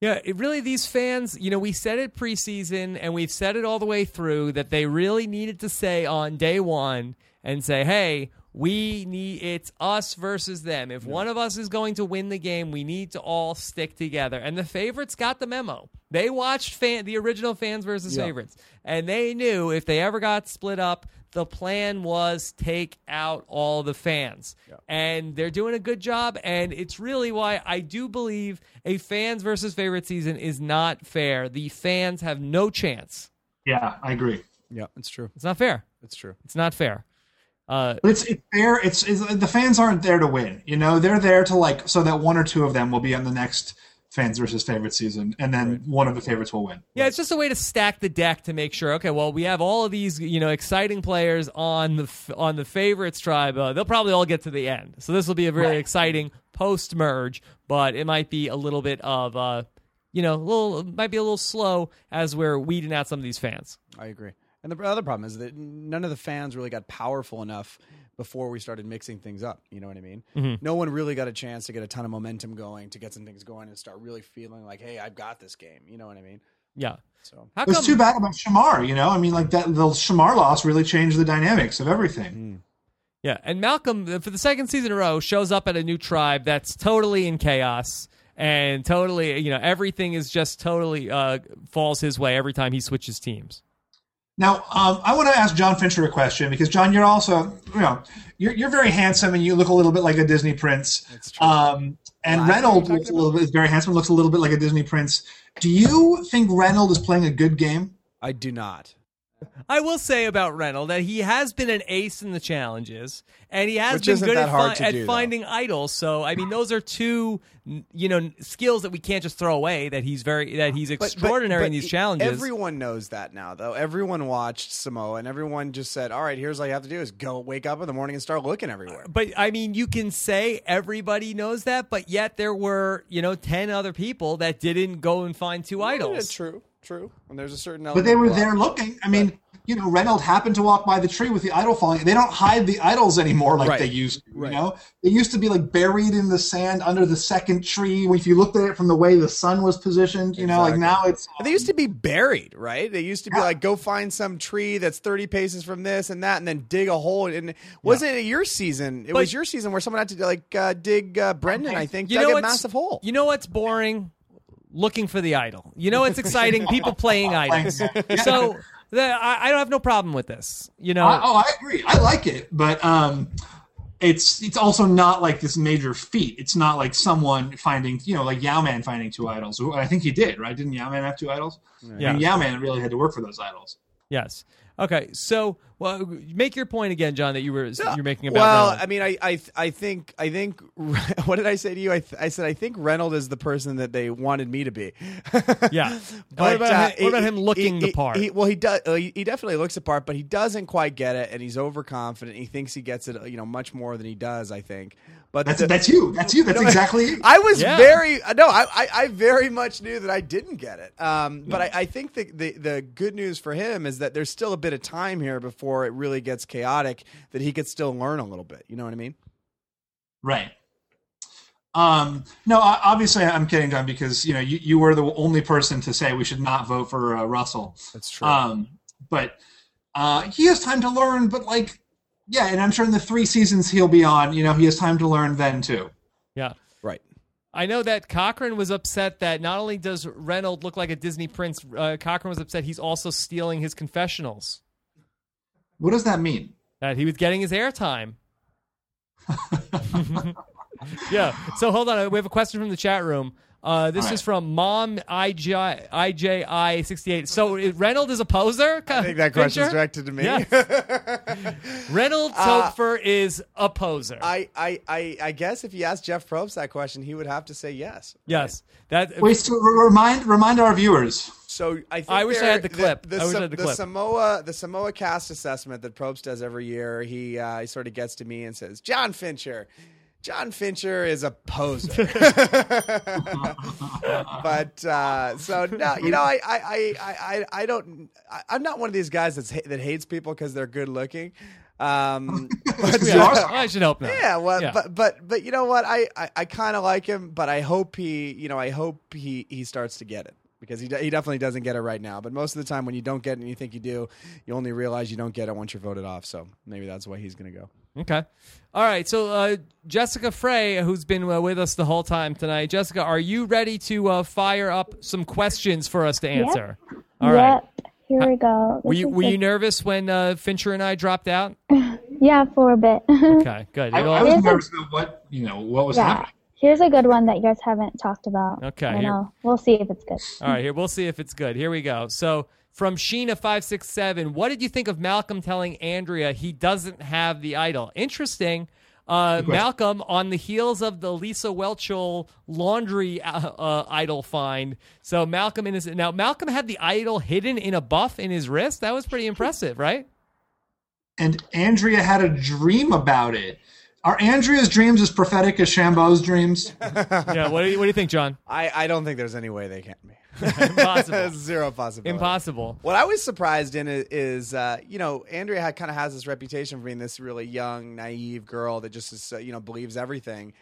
Yeah, it really, these fans, you know, we said it preseason and we've said it all the way through that they really needed to say on day one and say, hey, we need it's us versus them. If one of us is going to win the game, we need to all stick together. And the favorites got the memo. They watched fan the original fans versus Yeah. favorites, and they knew if they ever got split up, the plan was take out all the fans. And they're doing a good job. And it's really why I do believe a fans versus favorite season is not fair. The fans have no chance. Yeah, I agree. Yeah, it's true. It's not fair. It's true. It's not fair. Uh, But it's it's fair. It's, it's the fans aren't there to win. You know, they're there to like so that one or two of them will be on the next fans versus favorite season, and then one of the favorites will win. Yeah, it's just a way to stack the deck to make sure. Okay, well, we have all of these, you know, exciting players on the on the favorites tribe. Uh, they'll probably all get to the end, so this will be a very exciting post merge. But it might be a little bit of, uh, you know, a little might be a little slow as we're weeding out some of these fans. I agree. And the other problem is that none of the fans really got powerful enough before we started mixing things up. You know what I mean? Mm-hmm. No one really got a chance to get a ton of momentum going, to get some things going, and start really feeling like, hey, I've got this game. You know what I mean? Yeah. So How It was come? too bad about Shamar. You know, I mean, like that the Shamar loss really changed the dynamics of everything. Yeah, and Malcolm for the second season in a row shows up at a new tribe that's totally in chaos and totally, you know, everything is just totally uh, falls his way every time he switches teams. Now, um, I want to ask John Fincher a question because John, you're also, you know, you're, you're very handsome and you look a little bit like a Disney prince. That's true. Um, and Black, Reynolds looks a little bit is very handsome, and looks a little bit like a Disney prince. Do you think Reynolds is playing a good game? I do not. I will say about Reynolds that he has been an ace in the challenges, and he has Which been good at, to at do, though. finding idols. So I mean, those are two, you know, skills that we can't just throw away. That he's very that he's But- but- extraordinary but in these challenges. Everyone knows that now, though. Everyone watched Samoa, and everyone just said, "All right, here's all you have to do is go wake up in the morning and start looking everywhere." but I mean, you can say everybody knows that, but yet there were you know ten other people that didn't go and find two idols. true, true. And there's a certain. But they were there luck. looking. I mean, you know, Reynolds happened to walk by the tree with the idol falling. They don't hide the idols anymore like Right. they used to. Right. You know, they used to be like buried in the sand under the second tree. If you looked at it from the way the sun was positioned, you know, like now it's They used to be buried, right? They used to be Yeah. like, go find some tree that's 30 paces from this and that, and then dig a hole. And wasn't it your season? It But- was your season where someone had to like uh, dig uh, Brendan, I think, You dug know a massive hole. You know what's boring? Looking for the idol. You know it's exciting? People playing idols. So the, I, I don't have no problem with this. You know, I, oh, I agree. I like it, but um, it's it's also not like this major feat. It's not like someone finding, you know, like Yau-Man finding two idols. I think he did, right? Didn't Yau-Man have two idols? Yeah. And Yau-Man really had to work for those idols. yes. Okay, so well, make your point again, John, that you were you're making about. well, Reynolds. I mean, I, I, I think, I think, what did I say to you? I, th- I said, I think Reynolds is the person that they wanted me to be. yeah. But, what about, uh, him, what about him looking he- the part? he- well, he does. Uh, he, he definitely looks the part, but he doesn't quite get it, and he's overconfident. He thinks he gets it, you know, much more than he does. I think. But That's the- that's you. That's you. That's exactly you. I was Yeah. very no, I, I I very much knew that I didn't get it. Um, but I, I think the, the the good news for him is that there's still a bit of time here before it really gets chaotic. That he could still learn a little bit. You know what I mean? Right. Um, no, obviously I'm kidding, John, because you know you, you were the only person to say we should not vote for uh, Russell. That's true. Um, but uh, he has time to learn. But like, yeah, and I'm sure in the three seasons he'll be on, you know, he has time to learn then too. yeah. right. I know that Cochran was upset that not only does Reynolds look like a Disney prince, uh, Cochran was upset he's also stealing his confessionals. What does that mean? That he was getting his airtime. yeah. So hold on. We have a question from the chat room. Uh, this All is from Mom IJ, IJI68. So Reynolds is a poser? I think that question's Fincher? directed to me. Yes. Reynolds Uh, Toepfer is a poser. I, I, I, I guess if you ask Jeff Probst that question, he would have to say yes. yes. That Wait, so re- remind remind our viewers. So I think I wish I had the clip. The, I wish I Sam- had the clip. Samoa the Samoa cast assessment that Probst does every year. He uh, he sort of gets to me and says, "John Fincher." John Fincher is a poser, but uh, so no, you know, I I I I, I don't. I, I'm not one of these guys that's that hates people because they're good looking. Um, but, uh, I should help. not. yeah, well, Yeah. but but but you know what? I I, I kind of like him, but I hope he, you know, I hope he he starts to get it because he he definitely doesn't get it right now. But most of the time, when you don't get it and you think you do, you only realize you don't get it once you're voted off. So maybe that's why he's going to go. Okay. All right. So, uh, Jessica Frey, who's been uh, with us the whole time tonight, Jessica, are you ready to uh, fire up some questions for us to answer? All right, yep. Here we go. Were you is were you nervous when uh, Fincher and I dropped out? Yeah, for a bit. Okay, good. I, I was Here's a- nervous about what you know what was yeah. happening. Here's a good one that you guys haven't talked about. Okay, And here- I'll- we'll see if it's good. All right, here we'll see if it's good. Here we go. So from Sheena five six seven, what did you think of Malcolm telling Andrea he doesn't have the idol? Interesting. Uh. Malcolm, on the heels of the Lisa Whelchel laundry uh, uh, idol find, so Malcolm in his now Malcolm had the idol hidden in a buff in his wrist. That was pretty impressive, right? And Andrea had a dream about it. Are Andrea's dreams as prophetic as Shambo's dreams? yeah. What do you What do you think, John? I I don't think there's any way they can't be. Impossible. Zero possibility. Impossible. What I was surprised in is, uh, you know, Andrea had, kind of has this reputation for being this really young, naive girl that just is, uh, you know, believes everything.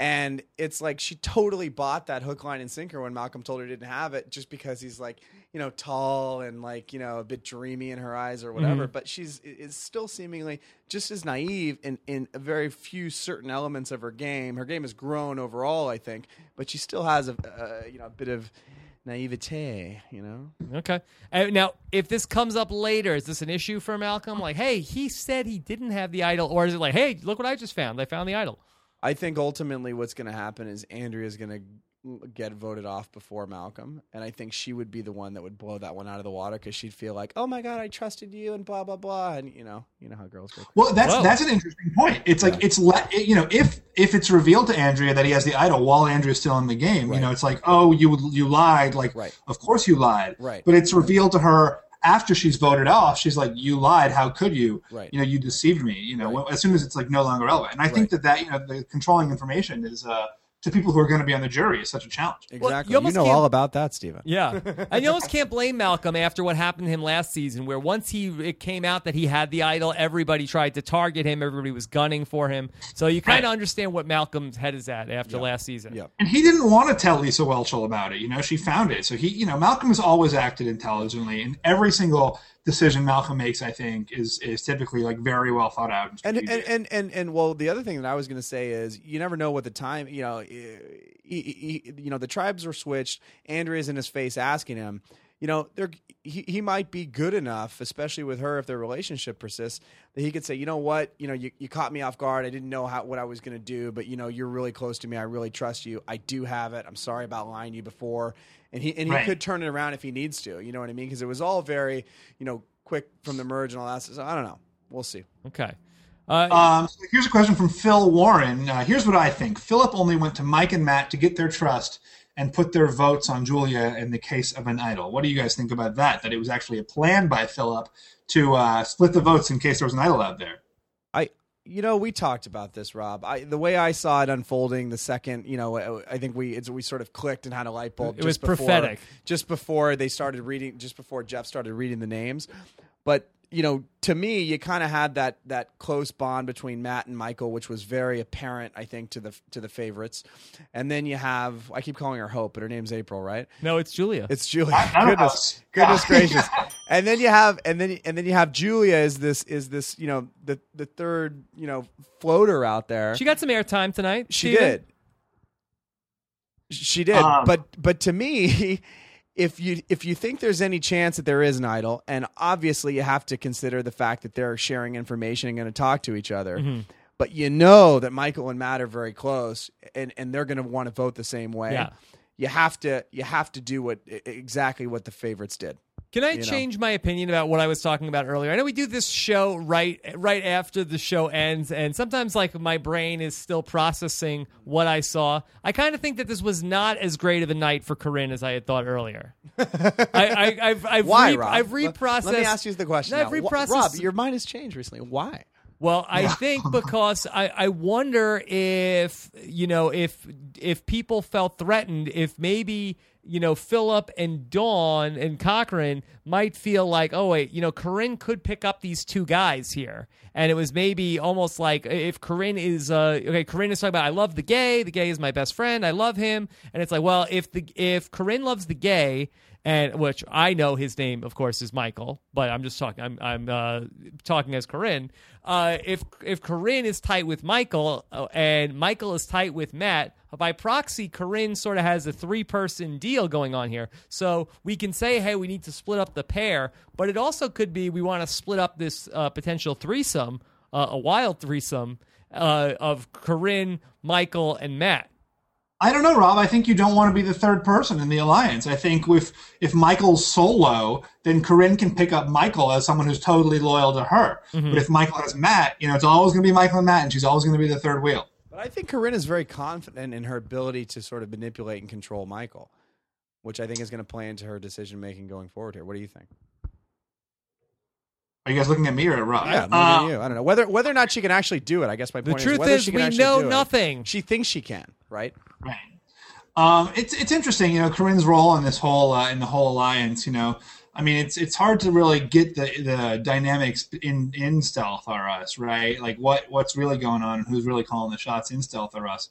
And it's like she totally bought that hook, line, and sinker when Malcolm told her he didn't have it, just because he's like, you know, tall and like, you know, a bit dreamy in her eyes or whatever. But she's is still seemingly just as naive in in a very few certain elements of her game. Her game has grown overall, I think, but she still has a, uh, you know, a bit of naivete, you know. Okay. Uh, now, if this comes up later, is this an issue for Malcolm? Like, hey, he said he didn't have the idol, or is it like, hey, look what I just found? I found the idol. I think ultimately what's going to happen is Andrea's going to get voted off before Malcolm, and I think she would be the one that would blow that one out of the water because she'd feel like, "Oh my god, I trusted you," and blah blah blah, and you know, you know how girls go. Well, that's Whoa. that's an interesting point. It's like it's le- it- you know if if it's revealed to Andrea that he has the idol while Andrea's still in the game, you know, it's like oh you you lied, like Right. of course you lied, Right. But it's revealed to her after she's voted off. She's like you lied. How could you? Right. You know you deceived me. You know Right. as soon as it's like no longer relevant. And I think that that you know the controlling information is uh, to people who are going to be on the jury is such a challenge. Exactly. you almost know all about that, Stephen. Yeah, and you almost can't blame Malcolm after what happened to him last season, where once he it came out that he had the idol, everybody tried to target him, everybody was gunning for him. So you kind of Right. understand what Malcolm's head is at after last season. Yep. And he didn't want to tell Lisa Whelchel about it. You know, she found it. So he, you know, Malcolm has always acted intelligently, in every single decision Malcolm makes, I think, is is typically like very well thought out. And, and strategic. and and and well, the other thing that I was going to say is you never know what the time. You know, he, he, you know the tribes were switched. Andrea's in his face asking him. You know, there he, he might be good enough, especially with her if their relationship persists, that he could say, you know what, you know, you, you caught me off guard. I didn't know how what I was going to do, but you know, you're really close to me. I really trust you. I do have it. I'm sorry about lying to you before. And he and he Right. could turn it around if he needs to. You know what I mean? Because it was all very, you know, quick from the merge and all that. So I don't know. We'll see. Okay. Uh, Um, so here's a question from Phil Warren. Uh, here's what I think: Philip only went to Mike and Matt to get their trust and put their votes on Julia in the case of an idol. What do you guys think about that? That it was actually a plan by Philip to uh, split the votes in case there was an idol out there. You know we talked about this Rob I the way I saw it unfolding the second you know uh, I think we it's, we sort of clicked and had a light bulb It was before, prophetic. just before they started reading just before Jeff started reading the names but you know to me you kind of had that that close bond between Matt and Michael which was very apparent I think to the to the favorites and then you have I keep calling her Hope but her name's April right no, it's Julia. it's Julia. I don't know. goodness, goodness gracious. And then you have, and then and then you have Julia is this is this you know the the third you know floater out there. she got some airtime tonight. She Stephen. did. She did. Um, but but to me, if you if you think there's any chance that there is an idol, and obviously you have to consider the fact that they're sharing information and going to talk to each other. Mm-hmm. But you know that Michael and Matt are very close, and, and they're going to want to vote the same way. Yeah. you have to you have to do what exactly what the favorites did. Can I you know. change my opinion about what I was talking about earlier? I know we do this show right right after the show ends, and sometimes like my brain is still processing what I saw. I kind of think that this was not as great of a night for Corinne as I had thought earlier. I, I, I've, I've Why, re- Rob? I've reprocessed. Let me ask you the question. I've now. Reprocessed. Rob, your mind has changed recently. Why? Well, I think because I, I wonder if you know if if people felt threatened, if maybe you know Philip and Dawn and Cochran might feel like, oh wait, you know Corinne could pick up these two guys here, and it was maybe almost like if Corinne is uh okay, Corinne is talking about I love the gay, the gay is my best friend, I love him, and it's like, well, if the if Corinne loves the gay and which I know his name, of course, is Michael, but I'm just talking. I'm I'm uh, talking as Corinne. Uh, if if Corinne is tight with Michael uh, and Michael is tight with Matt, by proxy, Corinne sort of has a three person deal going on here. So we can say, hey, we need to split up the pair, but it also could be we want to split up this uh, potential threesome, uh, a wild threesome uh, of Corinne, Michael, and Matt. I don't know, Rob. I think you don't want to be the third person in the alliance. I think if if Michael's solo, then Corinne can pick up Michael as someone who's totally loyal to her. Mm-hmm. But if Michael has Matt, you know, it's always going to be Michael and Matt, and she's always going to be the third wheel. But I think Corinne is very confident in her ability to sort of manipulate and control Michael, which I think is going to play into her decision making going forward here. What do you think? Are you guys looking at me or at Rob? Yeah, Uh, maybe you. I don't know whether whether or not she can actually do it. I guess my The point truth whether is, she can we know do it. nothing. She thinks she can, right? Right. Um, it's it's interesting, you know, Corinne's role in this whole uh, in the whole alliance. You know, I mean, it's it's hard to really get the the dynamics in in Stealth R Us, right? Like what what's really going on and who's really calling the shots in Stealth R Us.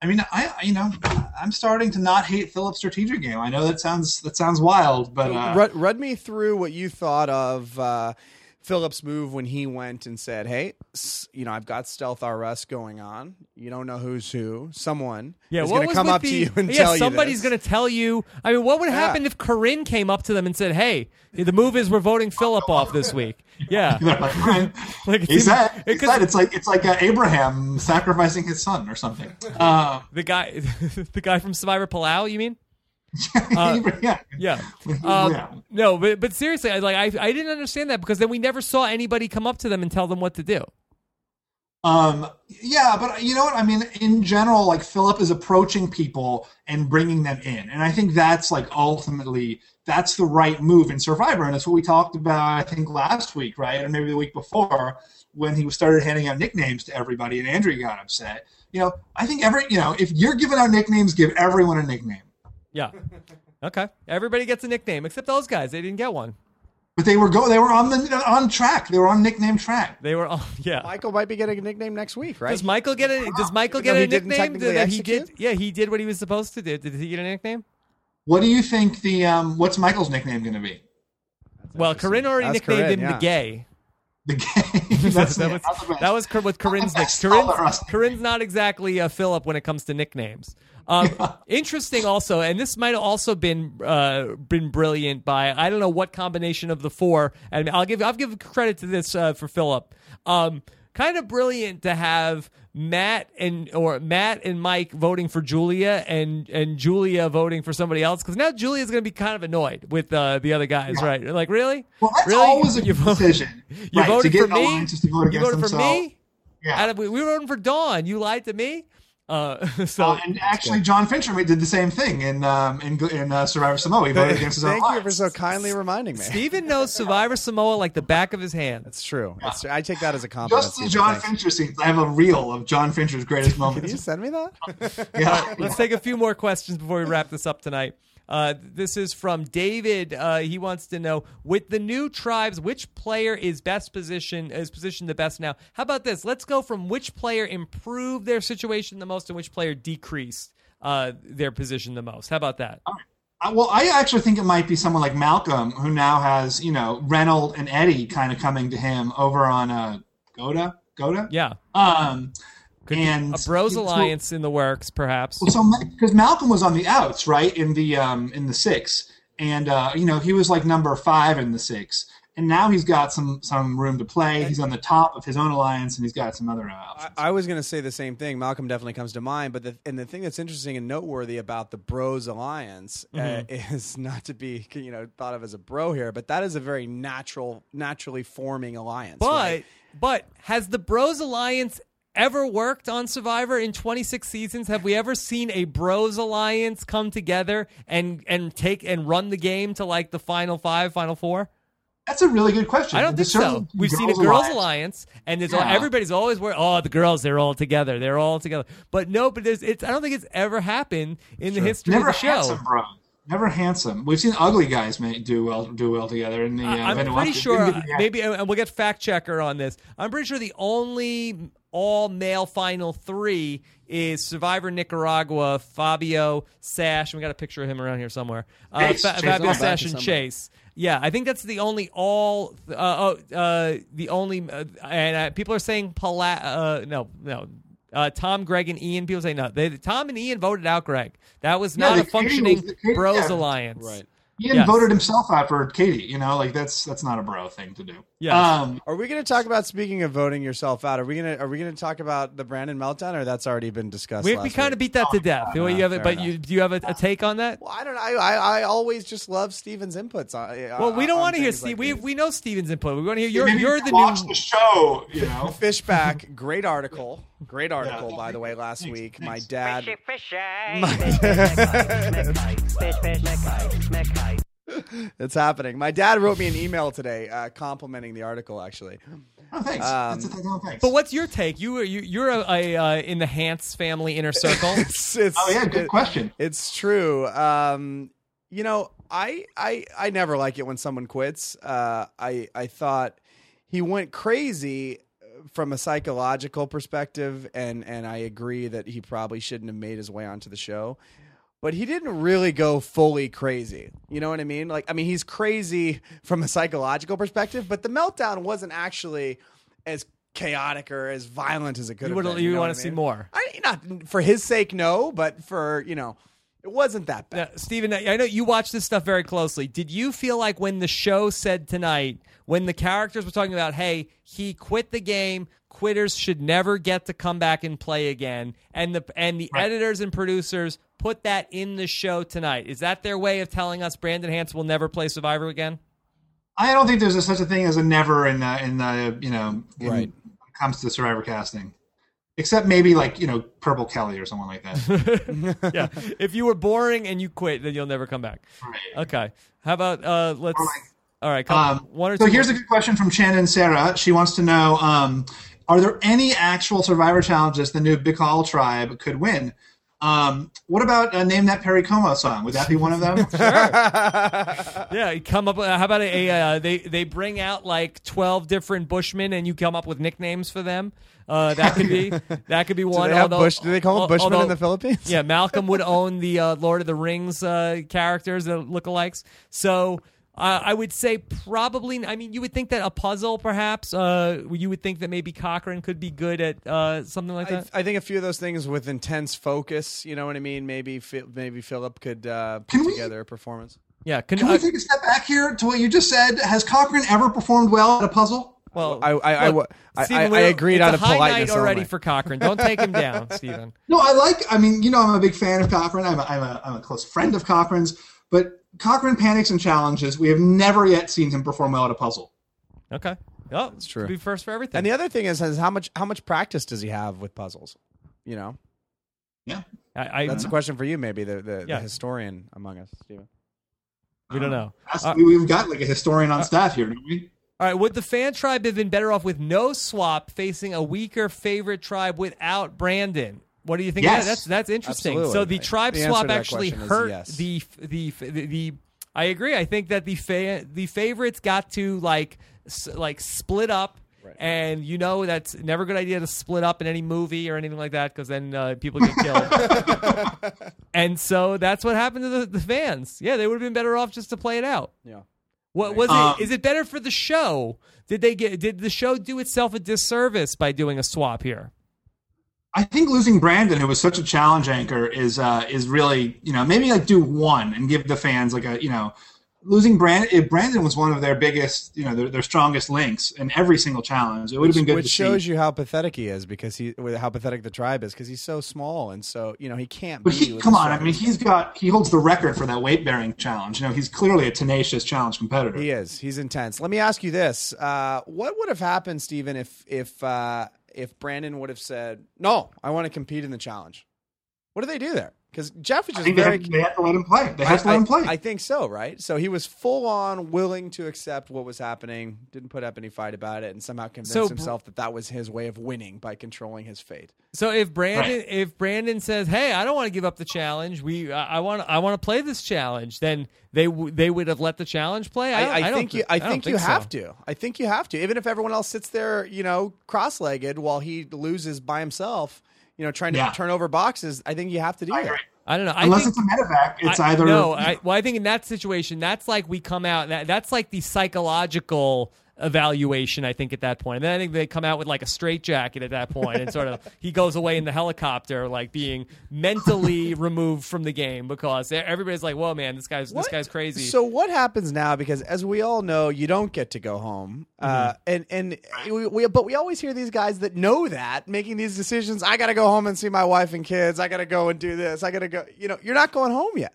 I mean, I you know, I'm starting to not hate Philip's strategic game. I know that sounds that sounds wild, but uh, run, run me through what you thought of uh, Philip's move when he went and said, "Hey, you know, I've got Stealth R Us going on. You don't know who's who. Someone Yeah, is going to come up the, to you and yeah, tell you somebody's going to tell you. I mean, what would Yeah. happen if Corinne came up to them and said, "Hey, the move is we're voting Philip off this week." Yeah, they're like, he said, he said it's like it's like uh, Abraham sacrificing his son or something. Um, the guy, the guy from Survivor Palau. You mean? Uh, yeah, Yeah. Um, Yeah. No, but but seriously, I like I I didn't understand that because then we never saw anybody come up to them and tell them what to do. Um, yeah, but you know what? I mean, in general, like Philip is approaching people and bringing them in, and I think that's like ultimately that's the right move in Survivor, and it's what we talked about I think last week, right, or maybe the week before when he started handing out nicknames to everybody, and Andrew got upset. You know, I think every you know if you're giving out nicknames, give everyone a nickname. Yeah. Okay. Everybody gets a nickname except those guys. They didn't get one. But they were go they were on the on track. They were on nickname track. They were on. yeah. Michael might be getting a nickname next week, right? Does Michael get a Does Michael Even get though a he didn't nickname? technically That he did. Yeah, he did what he was supposed to do. Did he get a nickname? What do you think the um what's Michael's nickname going to be? Well, Corinne already That's nicknamed Corinne, him yeah. the gay. The game. That's that was That's the best. that was with Corinne's nickname. Corinne's, Corinne's not exactly a Philip when it comes to nicknames. Um, Interesting, also, and this might have also been uh, been brilliant by I don't know what combination of the four, and I'll give I'll give credit to this uh, for Philip. Um, kind of brilliant to have Matt and or Matt and Mike voting for Julia and and Julia voting for somebody else because now Julia's going to be kind of annoyed with uh, the other guys, right? Like really? Well, that's really? always a You decision. You right, to voted for me. alliance is to vote you voted for me. Yeah. We we were voting for Dawn. You lied to me. Uh, so Uh, and actually, John Fincher did the same thing in um, in, in uh, Survivor Samoa. He voted against his own Thank you for so kindly reminding me. Stephen knows Survivor Samoa like the back of his hand. That's true. That's true. I take that as a compliment. Just the John Thanks. Fincher scenes. I have a reel of John Fincher's greatest moments. Can you send me that? yeah. Let's take a few more questions before we wrap this up tonight. Uh, this is from David. Uh, he wants to know with the new tribes, which player is best positioned is positioned the best now? How about this? Let's go from which player improved their situation the most and which player decreased uh, their position the most. How about that? Uh, Well, I actually think it might be someone like Malcolm, who now has you know Reynolds and Eddie kind of coming to him over on uh, Gota. Gota. Yeah, Um, could and a Bros so- alliance in the works, perhaps. Well, so because Malcolm was on the outs, right in the um, in the six, and uh, you know he was like number five in the six, and now he's got some some room to play. He's on the top of his own alliance, and he's got some other uh, I. I was going to say the same thing. Malcolm definitely comes to mind, but the, and the thing that's interesting and noteworthy about the Bros Alliance uh, Mm-hmm. is not to be you know thought of as a bro here, but that is a very natural, naturally forming alliance. But right? but has the Bros Alliance ever worked on Survivor in 26 seasons? Have we ever seen a Bros Alliance come together and and take and run the game to like the final five, final four? That's a really good question. I don't think so. We've seen a girls alliance, and there's all, everybody's always worried. Oh, the girls, they're all together. They're all together. But no, but there's it's. I don't think it's ever happened in the history Never of the show. handsome, bro. Never handsome. We've seen ugly guys may do well do well together in the. Uh, I'm pretty sure, maybe, and we'll get fact checker on this. I'm pretty sure the only all male final three is Survivor Nicaragua, Fabio Sash. We got a picture of him around here somewhere. Uh, Chase, Fa- Chase Fabio Sash and somebody. Chase. Yeah, I think that's the only all. Uh, oh, uh, the only, uh, and uh, people are saying Palau. Uh, no, no. Uh, Tom, Greg, and Ian. People say no. They, Tom and Ian voted out Greg. That was not the a functioning was- the Bros yeah. Alliance. right. Ian Yes. voted himself out for Katie. You know, like that's that's not a bro thing to do. Yeah. Um, Are we going to talk about speaking of voting yourself out? Are we going to are we going to talk about the Brandon meltdown, or that's already been discussed? We, we kind of beat that to death. no, you have it, but enough. you do you have a, a take on that? Well, I don't know. I, I, I always just love Stephen's inputs. On, Well, we don't want to hear Steve. like we these. we know Stephen's input. We want to hear you're you're the watch new. the show. You know, Fishbach, great article. Great article, Yeah. by the way, last Thanks, week. thanks. My dad. Fishy, fishy. Fish, fish, McKay. Fish, fish, McKay. McKay. It's happening. My dad wrote me an email today uh, complimenting the article, actually. oh, thanks. Um, That's a, no, thanks. But what's your take? You you you're a, a uh, in the Hantz family inner circle. It's, it's, oh yeah, good it- question. It's true. Um, you know, I, I I never like it when someone quits. Uh, I I thought he went crazy from a psychological perspective, and and I agree that he probably shouldn't have made his way onto the show. But he didn't really go fully crazy. You know what I mean? Like, I mean, he's crazy from a psychological perspective, but the meltdown wasn't actually as chaotic or as violent as it could you have been. you know want to I see more? I not for his sake, no, but for you know, it wasn't that bad. Now, Stephen, I know you watch this stuff very closely. Did you feel like when the show said tonight, when the characters were talking about, hey, he quit the game, quitters should never get to come back and play again, and the and the editors and producers put that in the show tonight? Is that their way of telling us Brandon Hanson will never play Survivor again? I don't think there's a, such a thing as a never in the in the you know in, Right. when it comes to Survivor casting, except maybe like you know Purple Kelly or someone like that. yeah. If you were boring and you quit, then you'll never come back. Right. Okay. How about uh let's All right. All right, couple, Um, one or so two here's a good question from Shannon Sarah. She wants to know: um, Are there any actual Survivor challenges the new Bikal tribe could win? Um, what about uh, name that Perry Como song? Would that be one of them? Yeah, come up. with- How about a, a uh, they they bring out like twelve different Bushmen, and you come up with nicknames for them. Uh, that could be that could be one. Do one. they have although- Bush? Do they call them al- Bushmen in the Philippines? Yeah, Malcolm would own the uh, Lord of the Rings uh, characters, the lookalikes. So uh, I would say probably. I mean, you would think that a puzzle, perhaps. Uh, you would think that maybe Cochran could be good at uh, something like that. I think a few of those things with intense focus. You know what I mean? Maybe maybe Philip could uh, put Can we- together a performance. yeah, can, Can uh, we take a step back here to what you just said? Has Cochran ever performed well at a puzzle? well, I I, I, look, I, Stephen, I, I we're- agreed it's out a of high politeness night already only. for Cochran. Don't take him down, Stephen. No, I like. I mean, you know, I'm a big fan of Cochran. I'm a, I'm a, I'm a close friend of Cochran's. But Cochran panics and challenges. We have never yet seen him perform well at a puzzle. Okay. Oh, it's true. Be first for everything. And the other thing is, is how much how much practice does he have with puzzles? You know, Yeah. I, I, that's a question for you, maybe the the, Yeah. the historian among us, Stephen. we don't know. That's- Uh, we- we've got like a historian on staff here, don't we? All right, would the fan tribe have been better off with no swap facing a weaker favorite tribe without Brandon? What do you think? of Yes. that? That's that's interesting. Absolutely. So the tribe The swap to actually hurt yes. the, the the the I agree. I think that the fa- the favorites got to like s- like split up. And you know that's never a good idea to split up in any movie or anything like that because then uh, people get killed. and so that's what happened to the, the fans. Yeah, they would have been better off just to play it out. Yeah. What was Um, it? Is it better for the show? Did they get? Did the show do itself a disservice by doing a swap here? I think losing Brandon, who was such a challenge anchor, is uh, is really you know maybe like do one and give the fans like a you know losing Brandon, if Brandon was one of their biggest, you know, their, their strongest links in every single challenge, it would have been good which shows see. you how pathetic he is because he how pathetic the tribe is because he's so small and so you know he can't. But be he, come on, I mean, he's got he holds the record for that weight bearing challenge. You know, he's clearly a tenacious challenge competitor. He is. He's intense. Let me ask you this: uh, What would have happened, Stephen, if if uh, if Brandon would have said, "No, I want to compete in the challenge"? What do they do there? Because Jeff was just think they very. have, they have to let him play. They have to let him play. I think so, right? So he was full on willing to accept what was happening, didn't put up any fight about it, and somehow convinced So himself that that was his way of winning by controlling his fate. So if Brandon Right. if Brandon says, "Hey, I don't want to give up the challenge. We I I want I want to play this challenge," then they w- they would have let the challenge play. I, I, I, I think you. I don't think, you so. have to. I think you have to. Even if everyone else sits there, you know, cross-legged while he loses by himself, you know, trying to Yeah. turn over boxes. I think you have to do I that. agree. I don't know. I Unless think, it's a medevac, it's I- either no. I, well, I think in that situation, that's like we come out. That, that's like the psychological evaluation. I think at that point, and then I think they come out with like a straitjacket at that point, and sort of he goes away in the helicopter, like being mentally removed from the game because everybody's like, "Whoa, man, this guy's this guy's crazy." So what happens now? Because as we all know, you don't get to go home, uh, Mm-hmm. and and we, we but we always hear these guys that know that making these decisions. I got to go home and see my wife and kids. I got to go and do this. I got to go. You know, you're not going home yet.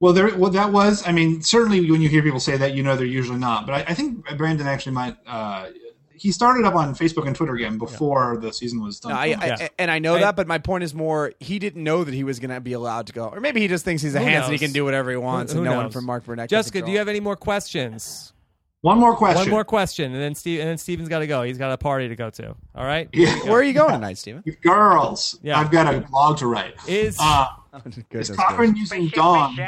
Well, there. Well, that was. I mean, certainly when you hear people say that, you know they're usually not. But I, I think Brandon actually might. Uh, he started up on Facebook and Twitter again before the season was done. No, I, I, and I know I- that, but my point is more he didn't know that he was going to be allowed to go, or maybe he just thinks he's a Who Hantz and he can do whatever he wants, Who and no one from Mark Burnett. can Jessica, do you have any more questions? One more question. One more question, and then Steve, and then Stephen's got to go. He's got a party to go to. All right. Yeah. Where are you going tonight, Stephen? Girls, Yeah. I've got a blog to write. Is Uh, Goodness is Cochran gracious. using Dawn?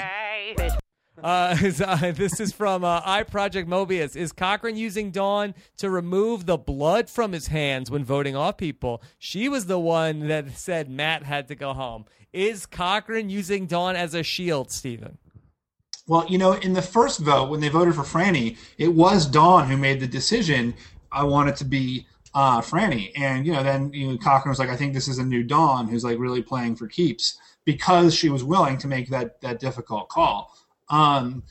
Uh, is, uh, this is from uh, I Project Mobius. Is Cochran using Dawn to remove the blood from his hands when voting off people? She was the one that said Matt had to go home. Is Cochran using Dawn as a shield, Stephen? Well, you know, in the first vote when they voted for Franny, it was Dawn who made the decision. I want it to be uh, Franny, and you know, then you know, Cochran was like, I think this is a new Dawn who's like really playing for keeps because she was willing to make that that difficult call. Um,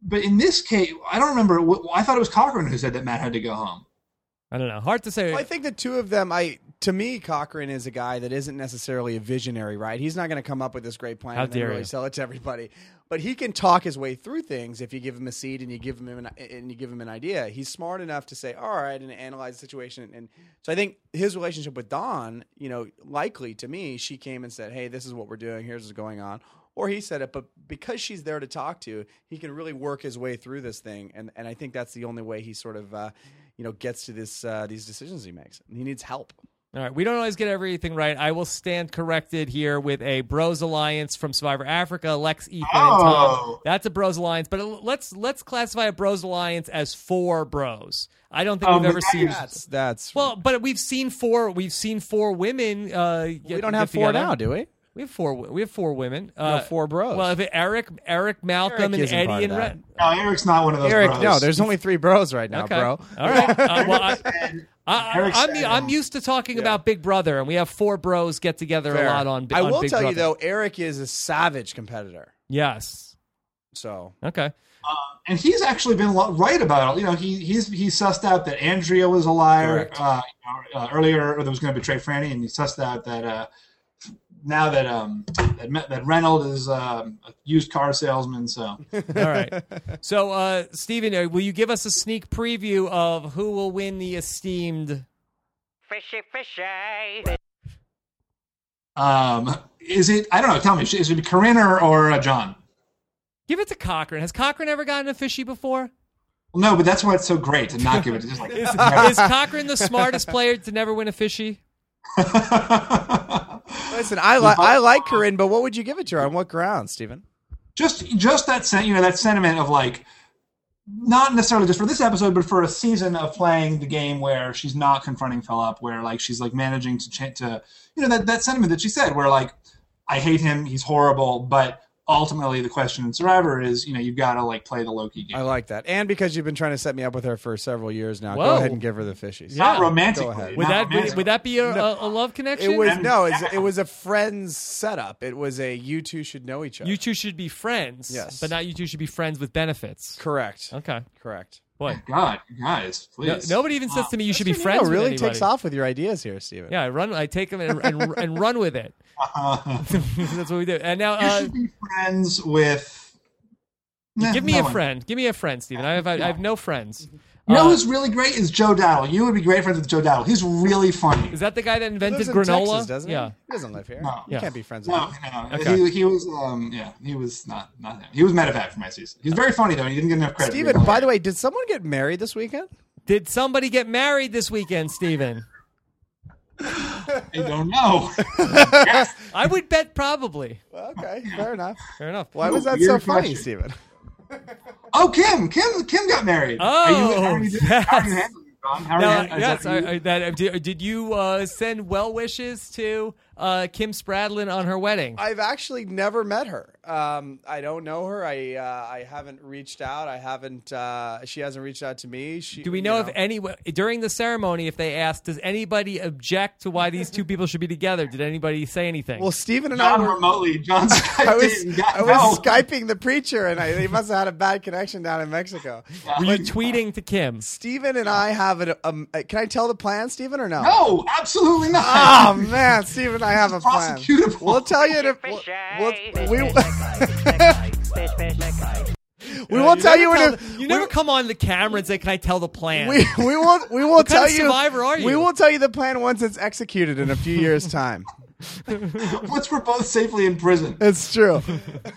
but in this case, I don't remember. I thought it was Cochran who said that Matt had to go home. I don't know. Hard to say. Well, I think the two of them, I to me, Cochran is a guy that isn't necessarily a visionary, right? He's not going to come up with this great plan How and then really you. sell it to everybody. But he can talk his way through things if you give him a seed and you give him an, and you give him an idea. He's smart enough to say, "All right," and analyze the situation. And so I think his relationship with Dawn, you know, likely to me, she came and said, "Hey, this is what we're doing. Here's what's going on." Or he said it, but because she's there to talk to, he can really work his way through this thing, and and I think that's the only way he sort of, uh, you know, gets to this uh, these decisions he makes. He needs help. All right, we don't always get everything right. I will stand corrected here with a Bros Alliance from Survivor Africa, Lex, Ethan, and Tom. Oh. That's a Bros Alliance, but let's let's classify a Bros Alliance as four bros. I don't think Um, we've ever that seen. is- That's that's Well, but we've seen four. We've seen four women. Uh, we get- don't get have four together. now, do we? We have four. We have four women. Uh, four bros. Well, if it, Eric, Eric, Malcolm, Eric and isn't Eddie and that. Ren. No, Eric's not one of those. Eric, bros. no, there's only three bros right now, Okay. bro. All right. Uh, well, I, I, Eric I'm, I'm used to talking about Big Brother, and we have four bros get together Fair. a lot on. Big Brother. I on will Big tell you though, Eric is a savage competitor. Yes. So Okay. and he's actually been lo- right about it. You know, he he's he sussed out that Andrea was a liar uh, you know, uh, earlier, or that was going to betray Franny, and he sussed out that uh, now that um that, Me- that Reynolds is um, a used car salesman. So All right. So, uh, Stephen, uh, will you give us a sneak preview of who will win the esteemed? Fishy, fishy. um, is it? I don't know. Tell me, is it Corinne or, or uh, John? Give it to Cochran. Has Cochran ever gotten a fishy before? Well, no, but that's why it's so great to not give it to just like. Is, is Cochran the smartest player to never win a fishy? listen, I like I like Corinne, but what would you give it to her on what grounds, Stephen? just just that sen- you know that sentiment of like not necessarily just for this episode but for a season of playing the game where she's not confronting Philip where like she's like managing to change to you know that that sentiment that she said where like I hate him he's horrible but ultimately the question in Survivor is, you know, you've got to like play the Loki game. I like that, and because you've been trying to set me up with her for several years now, Whoa. go ahead and give her the fishies. Yeah. not romantically. Go ahead. Would not that would, romantically. would that be a, a, a love connection? It was And- no, it's, it was a friends setup. It was a you two should know each other. you two should be friends. Yes. but not you two should be friends with benefits. correct, Okay, correct. Boy. God, you guys, No, please. nobody even says to me you should be friends. Nino really anybody. takes off with your ideas here, Stephen. Yeah, I run. I take them and, and, and run with it. That's what we do. And now, you uh, should be friends with. Nah, give me no a one. friend. Give me a friend, Stephen. I have I, have no friends. You know Uh, who's really great is Joe Dowdle. You would be great friends with Joe Dowdle. He's really funny. Is that the guy that He invented lives in granola? Texas, doesn't he? yeah. he? He doesn't live here. No. You Yeah. can't be friends with No, him. no, Okay. he, he was, um, yeah, he was not, not him. He was medevac for my season. He's very funny though. and He didn't get enough credit. Stephen, by the way, did someone get married this weekend? Did somebody get married this weekend, Stephen? I don't know. I would bet probably. Okay, fair enough. Fair enough. Why was that Weird so funny, question. Stephen? oh, Kim, Kim, Kim got married. Oh, how are you doing? How are you yes. handling it, John? How are you handling- yes, that I. I, that, did, did you uh, send well wishes to uh, Kim Spradlin on her wedding? I've actually never met her. Um, I don't know her. I uh, I haven't reached out. I haven't. Uh, she hasn't reached out to me. She, Do we you know if any during the ceremony, if they asked, does anybody object to why these two people should be together? Did anybody say anything? Well, Stephen and I were. remotely. John I was, I was skyping the preacher, and I, he must have had a bad connection down in Mexico. Were you tweeting to Kim? Stephen and I have a. Um, uh, can I tell the plan, Stephen, or no? No, absolutely not. Oh man, Stephen, I have a plan. We'll tell you in a, we'll, we'll, we, we won't tell you Tell the- you never come on the camera and say, "Can I tell the plan?" we, we will we kind tell you survivor are you? we will tell you the plan once it's executed in a few years time. Once we're both safely in prison. It's true.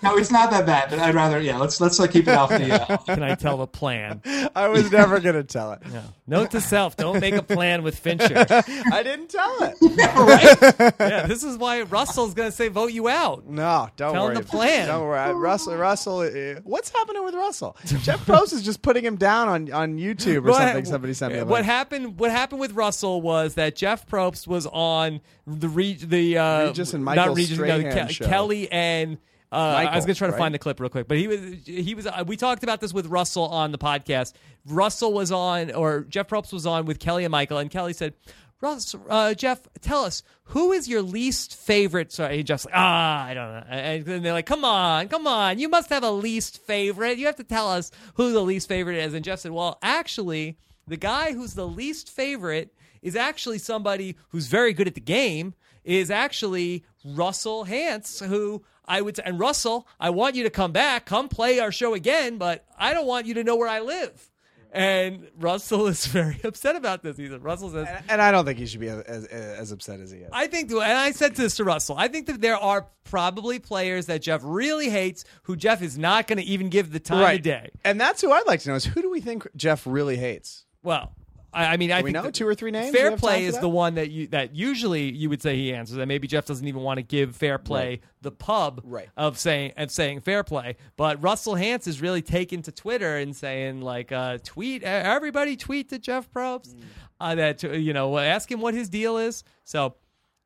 No, it's not that bad. But I'd rather, yeah. Let's let's uh, keep it off the. Uh, Can I tell the plan? I was never gonna tell it. Note to self: Don't make a plan with Fincher. I didn't tell it. right? Yeah, this is why Russell's going to say vote you out. No, don't Tell him worry. the plan. Don't worry. I- Russell, Russell, uh, what's happening with Russell? Jeff Probst is just putting him down on, on YouTube or What- something. Somebody sent me. a What link. happened? What happened with Russell was that Jeff Probst was on the re- the uh, Regis and not Michael Regis, no, Ke- show. Kelly and. Uh, I was going to try to right? find the clip real quick, but he was he was. Uh, we talked about this with Russell on the podcast. Russell was on, or Jeff Probst was on with Kelly and Michael, and Kelly said, "Russ, uh, Jeff, tell us who is your least favorite." Sorry, he Jeff's like, "Ah, I don't know," and then they're like, "Come on, come on, you must have a least favorite. You have to tell us who the least favorite is." And Jeff said, "Well, actually, the guy who's the least favorite is actually somebody who's very good at the game." Is actually Russell Hantz, who I would say, and Russell, I want you to come back, come play our show again, but I don't want you to know where I live. And Russell is very upset about this. He said, Russell says, And, and I don't think he should be as, as, as upset as he is. I think, and I said this to Russell, I think that there are probably players that Jeff really hates who Jeff is not going to even give the time of day. And that's who I'd like to know is who do we think Jeff really hates? Well, I, I mean, I Do we think know two or three names? Fairplay is the one that you that usually you would say he answers, and maybe Jeff doesn't even want to give Fairplay Right. the pub Right. of saying of saying Fairplay. But Russell Hantz is really taken to Twitter and saying like, uh, tweet everybody tweet to Jeff Probst Mm. uh, that you know ask him what his deal is. So.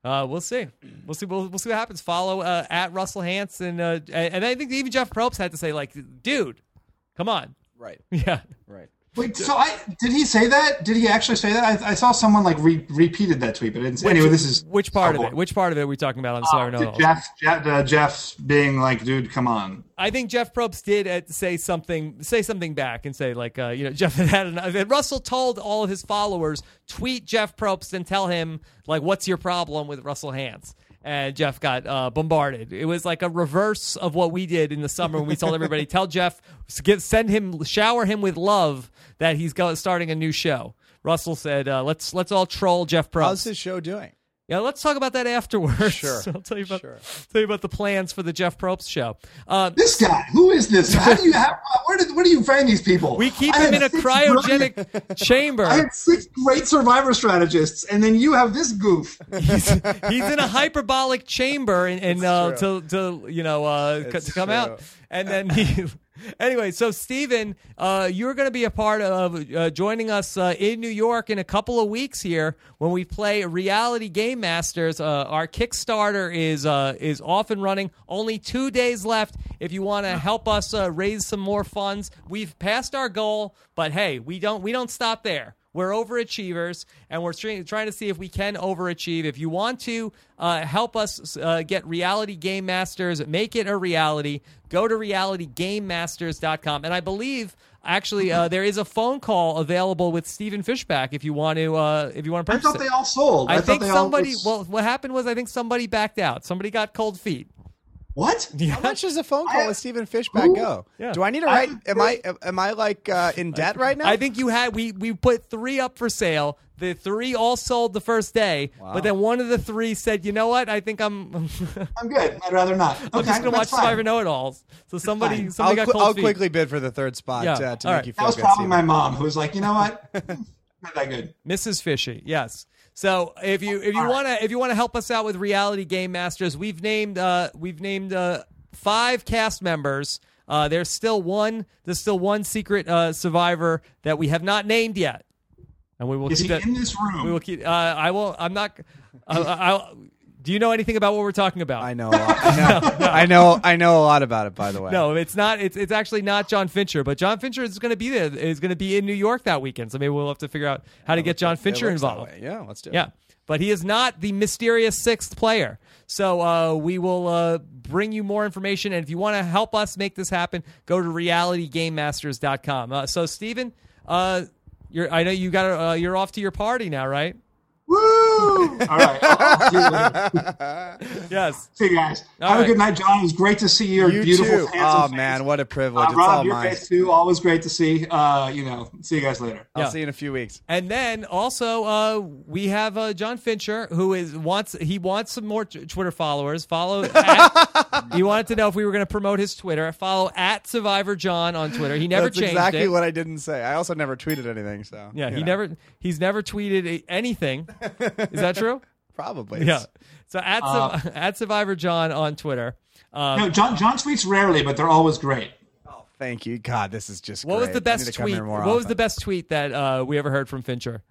Uh, we'll see. We'll see. We'll, we'll see what happens. Follow uh, at Russell Hantz, and uh, and and I think even Jeff Probst had to say like, dude, come on, Right. yeah. Right. Wait, so I did he say that? Did he actually say that? I, I saw someone like re- repeated that tweet, but it didn't. Say, anyway, this is Which part of it? Which part of it are we talking about on Survivor uh, No? Jeff, Jeff, uh, Jeff's being like, dude, come on. I think Jeff Probst did uh, say something, say something back, and say like, uh, you know, Jeff had had enough. and Russell told all of his followers tweet Jeff Probst and tell him like, what's your problem with Russell Hantz? And Jeff got uh, bombarded. It was like a reverse of what we did in the summer when we told everybody, tell Jeff, get, send him, shower him with love that he's go, starting a new show. Russell said, uh, "Let's let's all troll Jeff Probst." How's his show doing? Yeah, let's talk about that afterwards. Sure. I'll tell you about Sure. tell you about the plans for the Jeff Probst show. Uh, This guy, who is this? How do you have? Where did? Where do you find these people? we keep I him in a cryogenic brilliant- chamber. I had six great survivor strategists, and then you have this goof. he's, he's in a hyperbolic chamber and, and uh, to to you know uh, c- to come true. out, and then he Anyway, so Stephen, uh, you're going to be a part of uh, joining us uh, in New York in a couple of weeks here when we play Reality Game Masters. Uh, our Kickstarter is uh, is off and running. Only two days left. If you want to help us uh, raise some more funds, we've passed our goal, but hey, we don't we don't stop there. We're overachievers, and we're trying, to see if we can overachieve. If you want to uh, help us uh, get Reality Game Masters, make it a reality, go to realitygamemasters.com. And I believe, actually, uh, there is a phone call available with Stephen Fishbach if you want to uh, if you want to I thought it. they all sold. I, thought think they all somebody. Well, what happened was I think somebody backed out. Somebody got cold feet. What? How much does a phone call I- with Stephen Fishbach Who? go? Yeah. Do I need to write? haven't Am I am I like uh, in debt right now? I think you had we we put three up for sale. The three all sold the first day, but then one of the three said, "You know what? I think I'm I'm good. I'd rather not. I'm okay, just gonna watch fine. Survivor Know It Alls." So somebody fine. I'll, got qu- cold I'll feet. quickly bid for the third spot Yeah. uh, to All make right. you feel That was good. probably Stephen. my mom who was like, you know what? not that good. Mrs. Fishy, yes. So if you if you want to if you want to help us out with Reality Game Masters, we've named uh, we've named uh, five cast members. Uh, there's still one. There's still one secret uh, survivor that we have not named yet, and we will Is keep he that. in this room? We will keep. Uh, I will. I'm not. Uh, I'll, do you know anything about what we're talking about? I know. a lot- I know. I know. I know a lot about it. By the way. No, it's not. It's it's actually not John Fincher, but John Fincher is going to be there. Is going to be in New York that weekend. So maybe we'll have to figure out how to get John Fincher involved. Yeah, let's do it. Yeah, but he is not the mysterious sixth player. So uh, we will uh, bring you more information, and if you want to help us make this happen, go to realitygamemasters.com. Uh, so Stephen, uh, you're I know you got uh, you're off to your party now, right? Woo! All right. I'll- I'll see you later. Yes. See you guys. All Have right. a good night, John. It was great to see your You beautiful, too. handsome Oh face. man, what a privilege! Uh, it's Rob, all your mine. face too. Always great to see. Uh, you know, see you guys later. I'll Yeah. see you in a few weeks. And then also uh, we have uh, John Fincher who is wants he wants some more t- Twitter followers. Follow. At, he wanted to know if we were going to promote his Twitter. Follow at Survivor John on Twitter. He never That's changed exactly it. what I didn't say. I also never tweeted anything. So yeah, he know. never he's never tweeted anything. Is that true? probably. yeah. So at Uh, at Survivor John on Twitter. Um, No, John John tweets rarely, but they're always great. Oh, thank you. God, this is just. what was the best tweet? What more was the best tweet that uh, we ever heard from Fincher?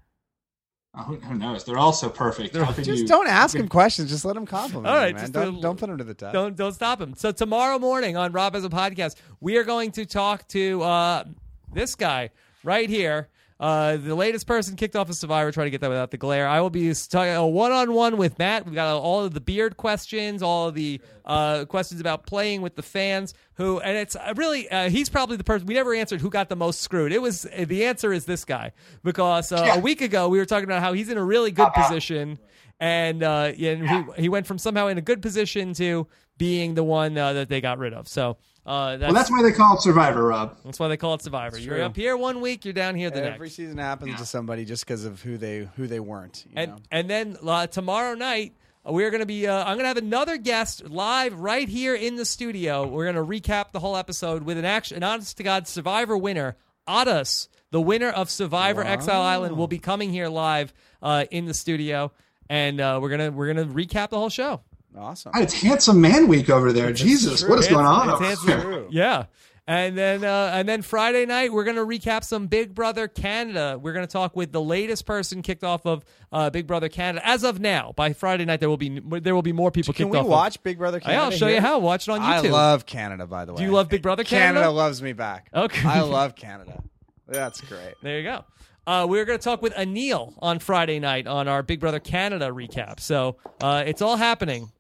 Oh, who, who knows? They're all so perfect. Just you? don't ask him questions. Just let him compliment. All right, you, right, man. just don't a- don't put him to the test. Don't don't stop him. So tomorrow morning on Rob as a podcast, we are going to talk to uh, this guy right here. Uh, the latest person kicked off a survivor. Try to get that without the glare. I will be a one-on-one with Matt. We've got all of the beard questions, all of the uh, questions about playing with the fans. Who and it's uh, really uh, he's probably the person we never answered who got the most screwed. It was uh, the answer is this guy because uh, Yeah. a week ago we were talking about how he's in a really good position and uh, and he, he went from somehow in a good position to being the one uh, that they got rid of. So uh, that's, Well, that's why they call it Survivor, Rob. that's why they call it Survivor. You're true. up here one week, you're down here the Every next. Every season happens to somebody just because of who they who they weren't. You And know? and then uh, tomorrow night uh, we're going to be. Uh, I'm going to have another guest live right here in the studio. We're going to recap the whole episode with an action, an honest to god Survivor winner, Aras, the winner of Survivor Exile Island, will be coming here live uh, in the studio, and uh, we're gonna we're gonna recap the whole show. Awesome. God, it's Handsome Man Week over there. Jesus, what is going on over handsome. there? Yeah. And then uh, and then Friday night we're gonna recap some Big Brother Canada. We're gonna talk with the latest person kicked off of uh, Big Brother Canada. As of now, by Friday night there will be there will be more people Can kicked we off. of- watch Big Brother Yeah, Canada? I'll show you how. Watch it on YouTube. I love Canada, by the way. Do you love Big Brother Canada? Canada loves me back. Okay. I love Canada. That's great. There you go. Uh, we're going to talk with Aneal on Friday night on our Big Brother Canada recap. So uh, it's all happening.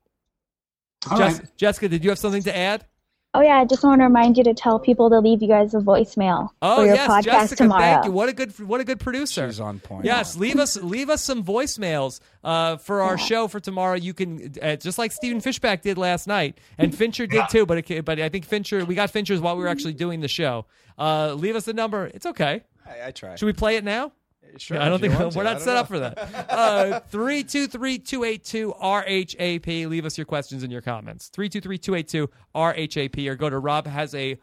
All Jess- right. Jessica, did you have something to add? Oh yeah, I just want to remind you to tell people to leave you guys a voicemail Oh for your yes, podcast Jessica, tomorrow. thank you. What a good what a good producer. She's on point. Yes, leave us leave us some voicemails uh, for our show for tomorrow. You can uh, just like Stephen Fishbach did last night, and Fincher did too. But it, but I think Fincher we got Fincher's while we were actually doing the show. Uh, leave us a number. It's okay. I, I tried. Should we play it now? Sure, I don't think want to. we're I not set know. up for that. Uh, Three two three two eight two RHAP. Leave us your questions and your comments. Three two three two eight two RHAP, or go to Rob has a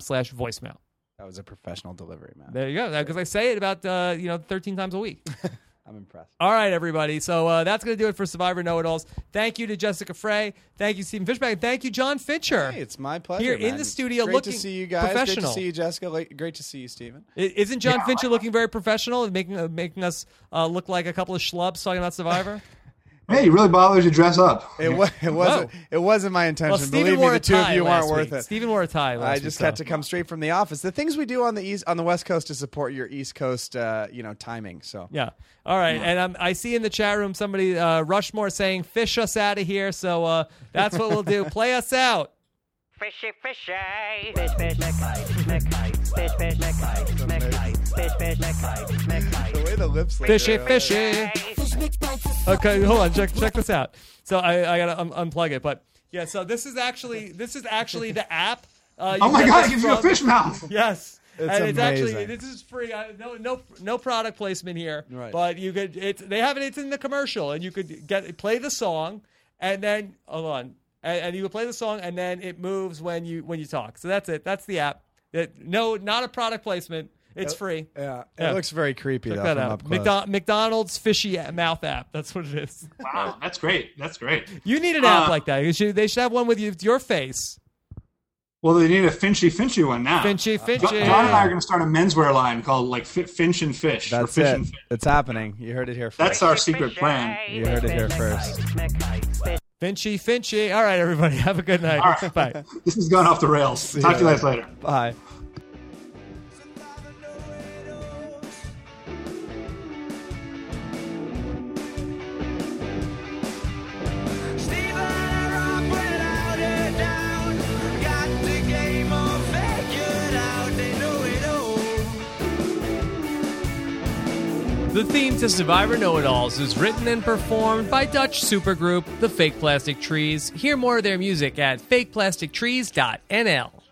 slash voicemail. That was a professional delivery, man. There you go. Because I say it about uh, you know thirteen times a week. I'm impressed. All right, everybody. So uh, that's going to do it for Survivor Know It Alls. Thank you to Jessica Frey. Thank you, Stephen Fishbach. Thank you, John Fincher. Hey, it's my pleasure. Here in the studio Great looking to see you guys. Great professional. to see you, Jessica. Great to see you, Stephen. Isn't John Yeah. Fincher looking very professional and making uh, making us uh, look like a couple of schlubs talking about Survivor? Hey, you really bothers to dress up. It, wa- it wasn't. Whoa. It wasn't my intention. well, Stephen Believe me, wore the a two of tie you last aren't worth week. it. Stephen wore a tie last I week, just so- had to come straight from the office. The things we do on the east, on the West Coast, to support your East Coast, uh, you know, timing. So Yeah. All right. And um, I see in the chat room somebody, uh, Rushmore, saying, fish us out of here. So uh, that's what we'll do. Play us out. Fishy, fishy. Fish, fish, McKay, McKay. Fish, fish, McKay, McKay. Fish, fish, McKay, McKay. the way the lips Fishy, fishy. Okay, hold on. Check check this out. So I, I gotta un- unplug it. But yeah, so this is actually this is actually the app. Uh, Oh my get god, this it gives you a from- fish mouth. Yes. It's and it's actually amazing. this is free. I, no no no product placement here. Right. But you could it's they have it it's in the commercial and you could get play the song and then hold on. And, and you would play the song and then it moves when you when you talk. So that's it. That's the app. It, no not a product placement. It's free. Yeah, it Yeah. looks very creepy Check though that out. McDo- McDonald's fishy mouth app. That's what it is. Wow, that's great. That's great. You need an app Uh, like that. You should, they should have one with you, your face. Well, they need a Finchy Finchy one now. Finchy, Finchy. John and I are going to start a menswear line called like Fi- Finch and Fish. or That's Fish it. and Fish. It's happening. You heard it here first. That's our secret plan. You heard it here first. Finchy, Finchy. All right, everybody. Have a good night. All right. Bye. This has gone off the rails. Talk to you guys later. Bye. The theme to Survivor Know It Alls is written and performed by Dutch supergroup The Fake Plastic Trees. Hear more of their music at fakeplastictrees.nl.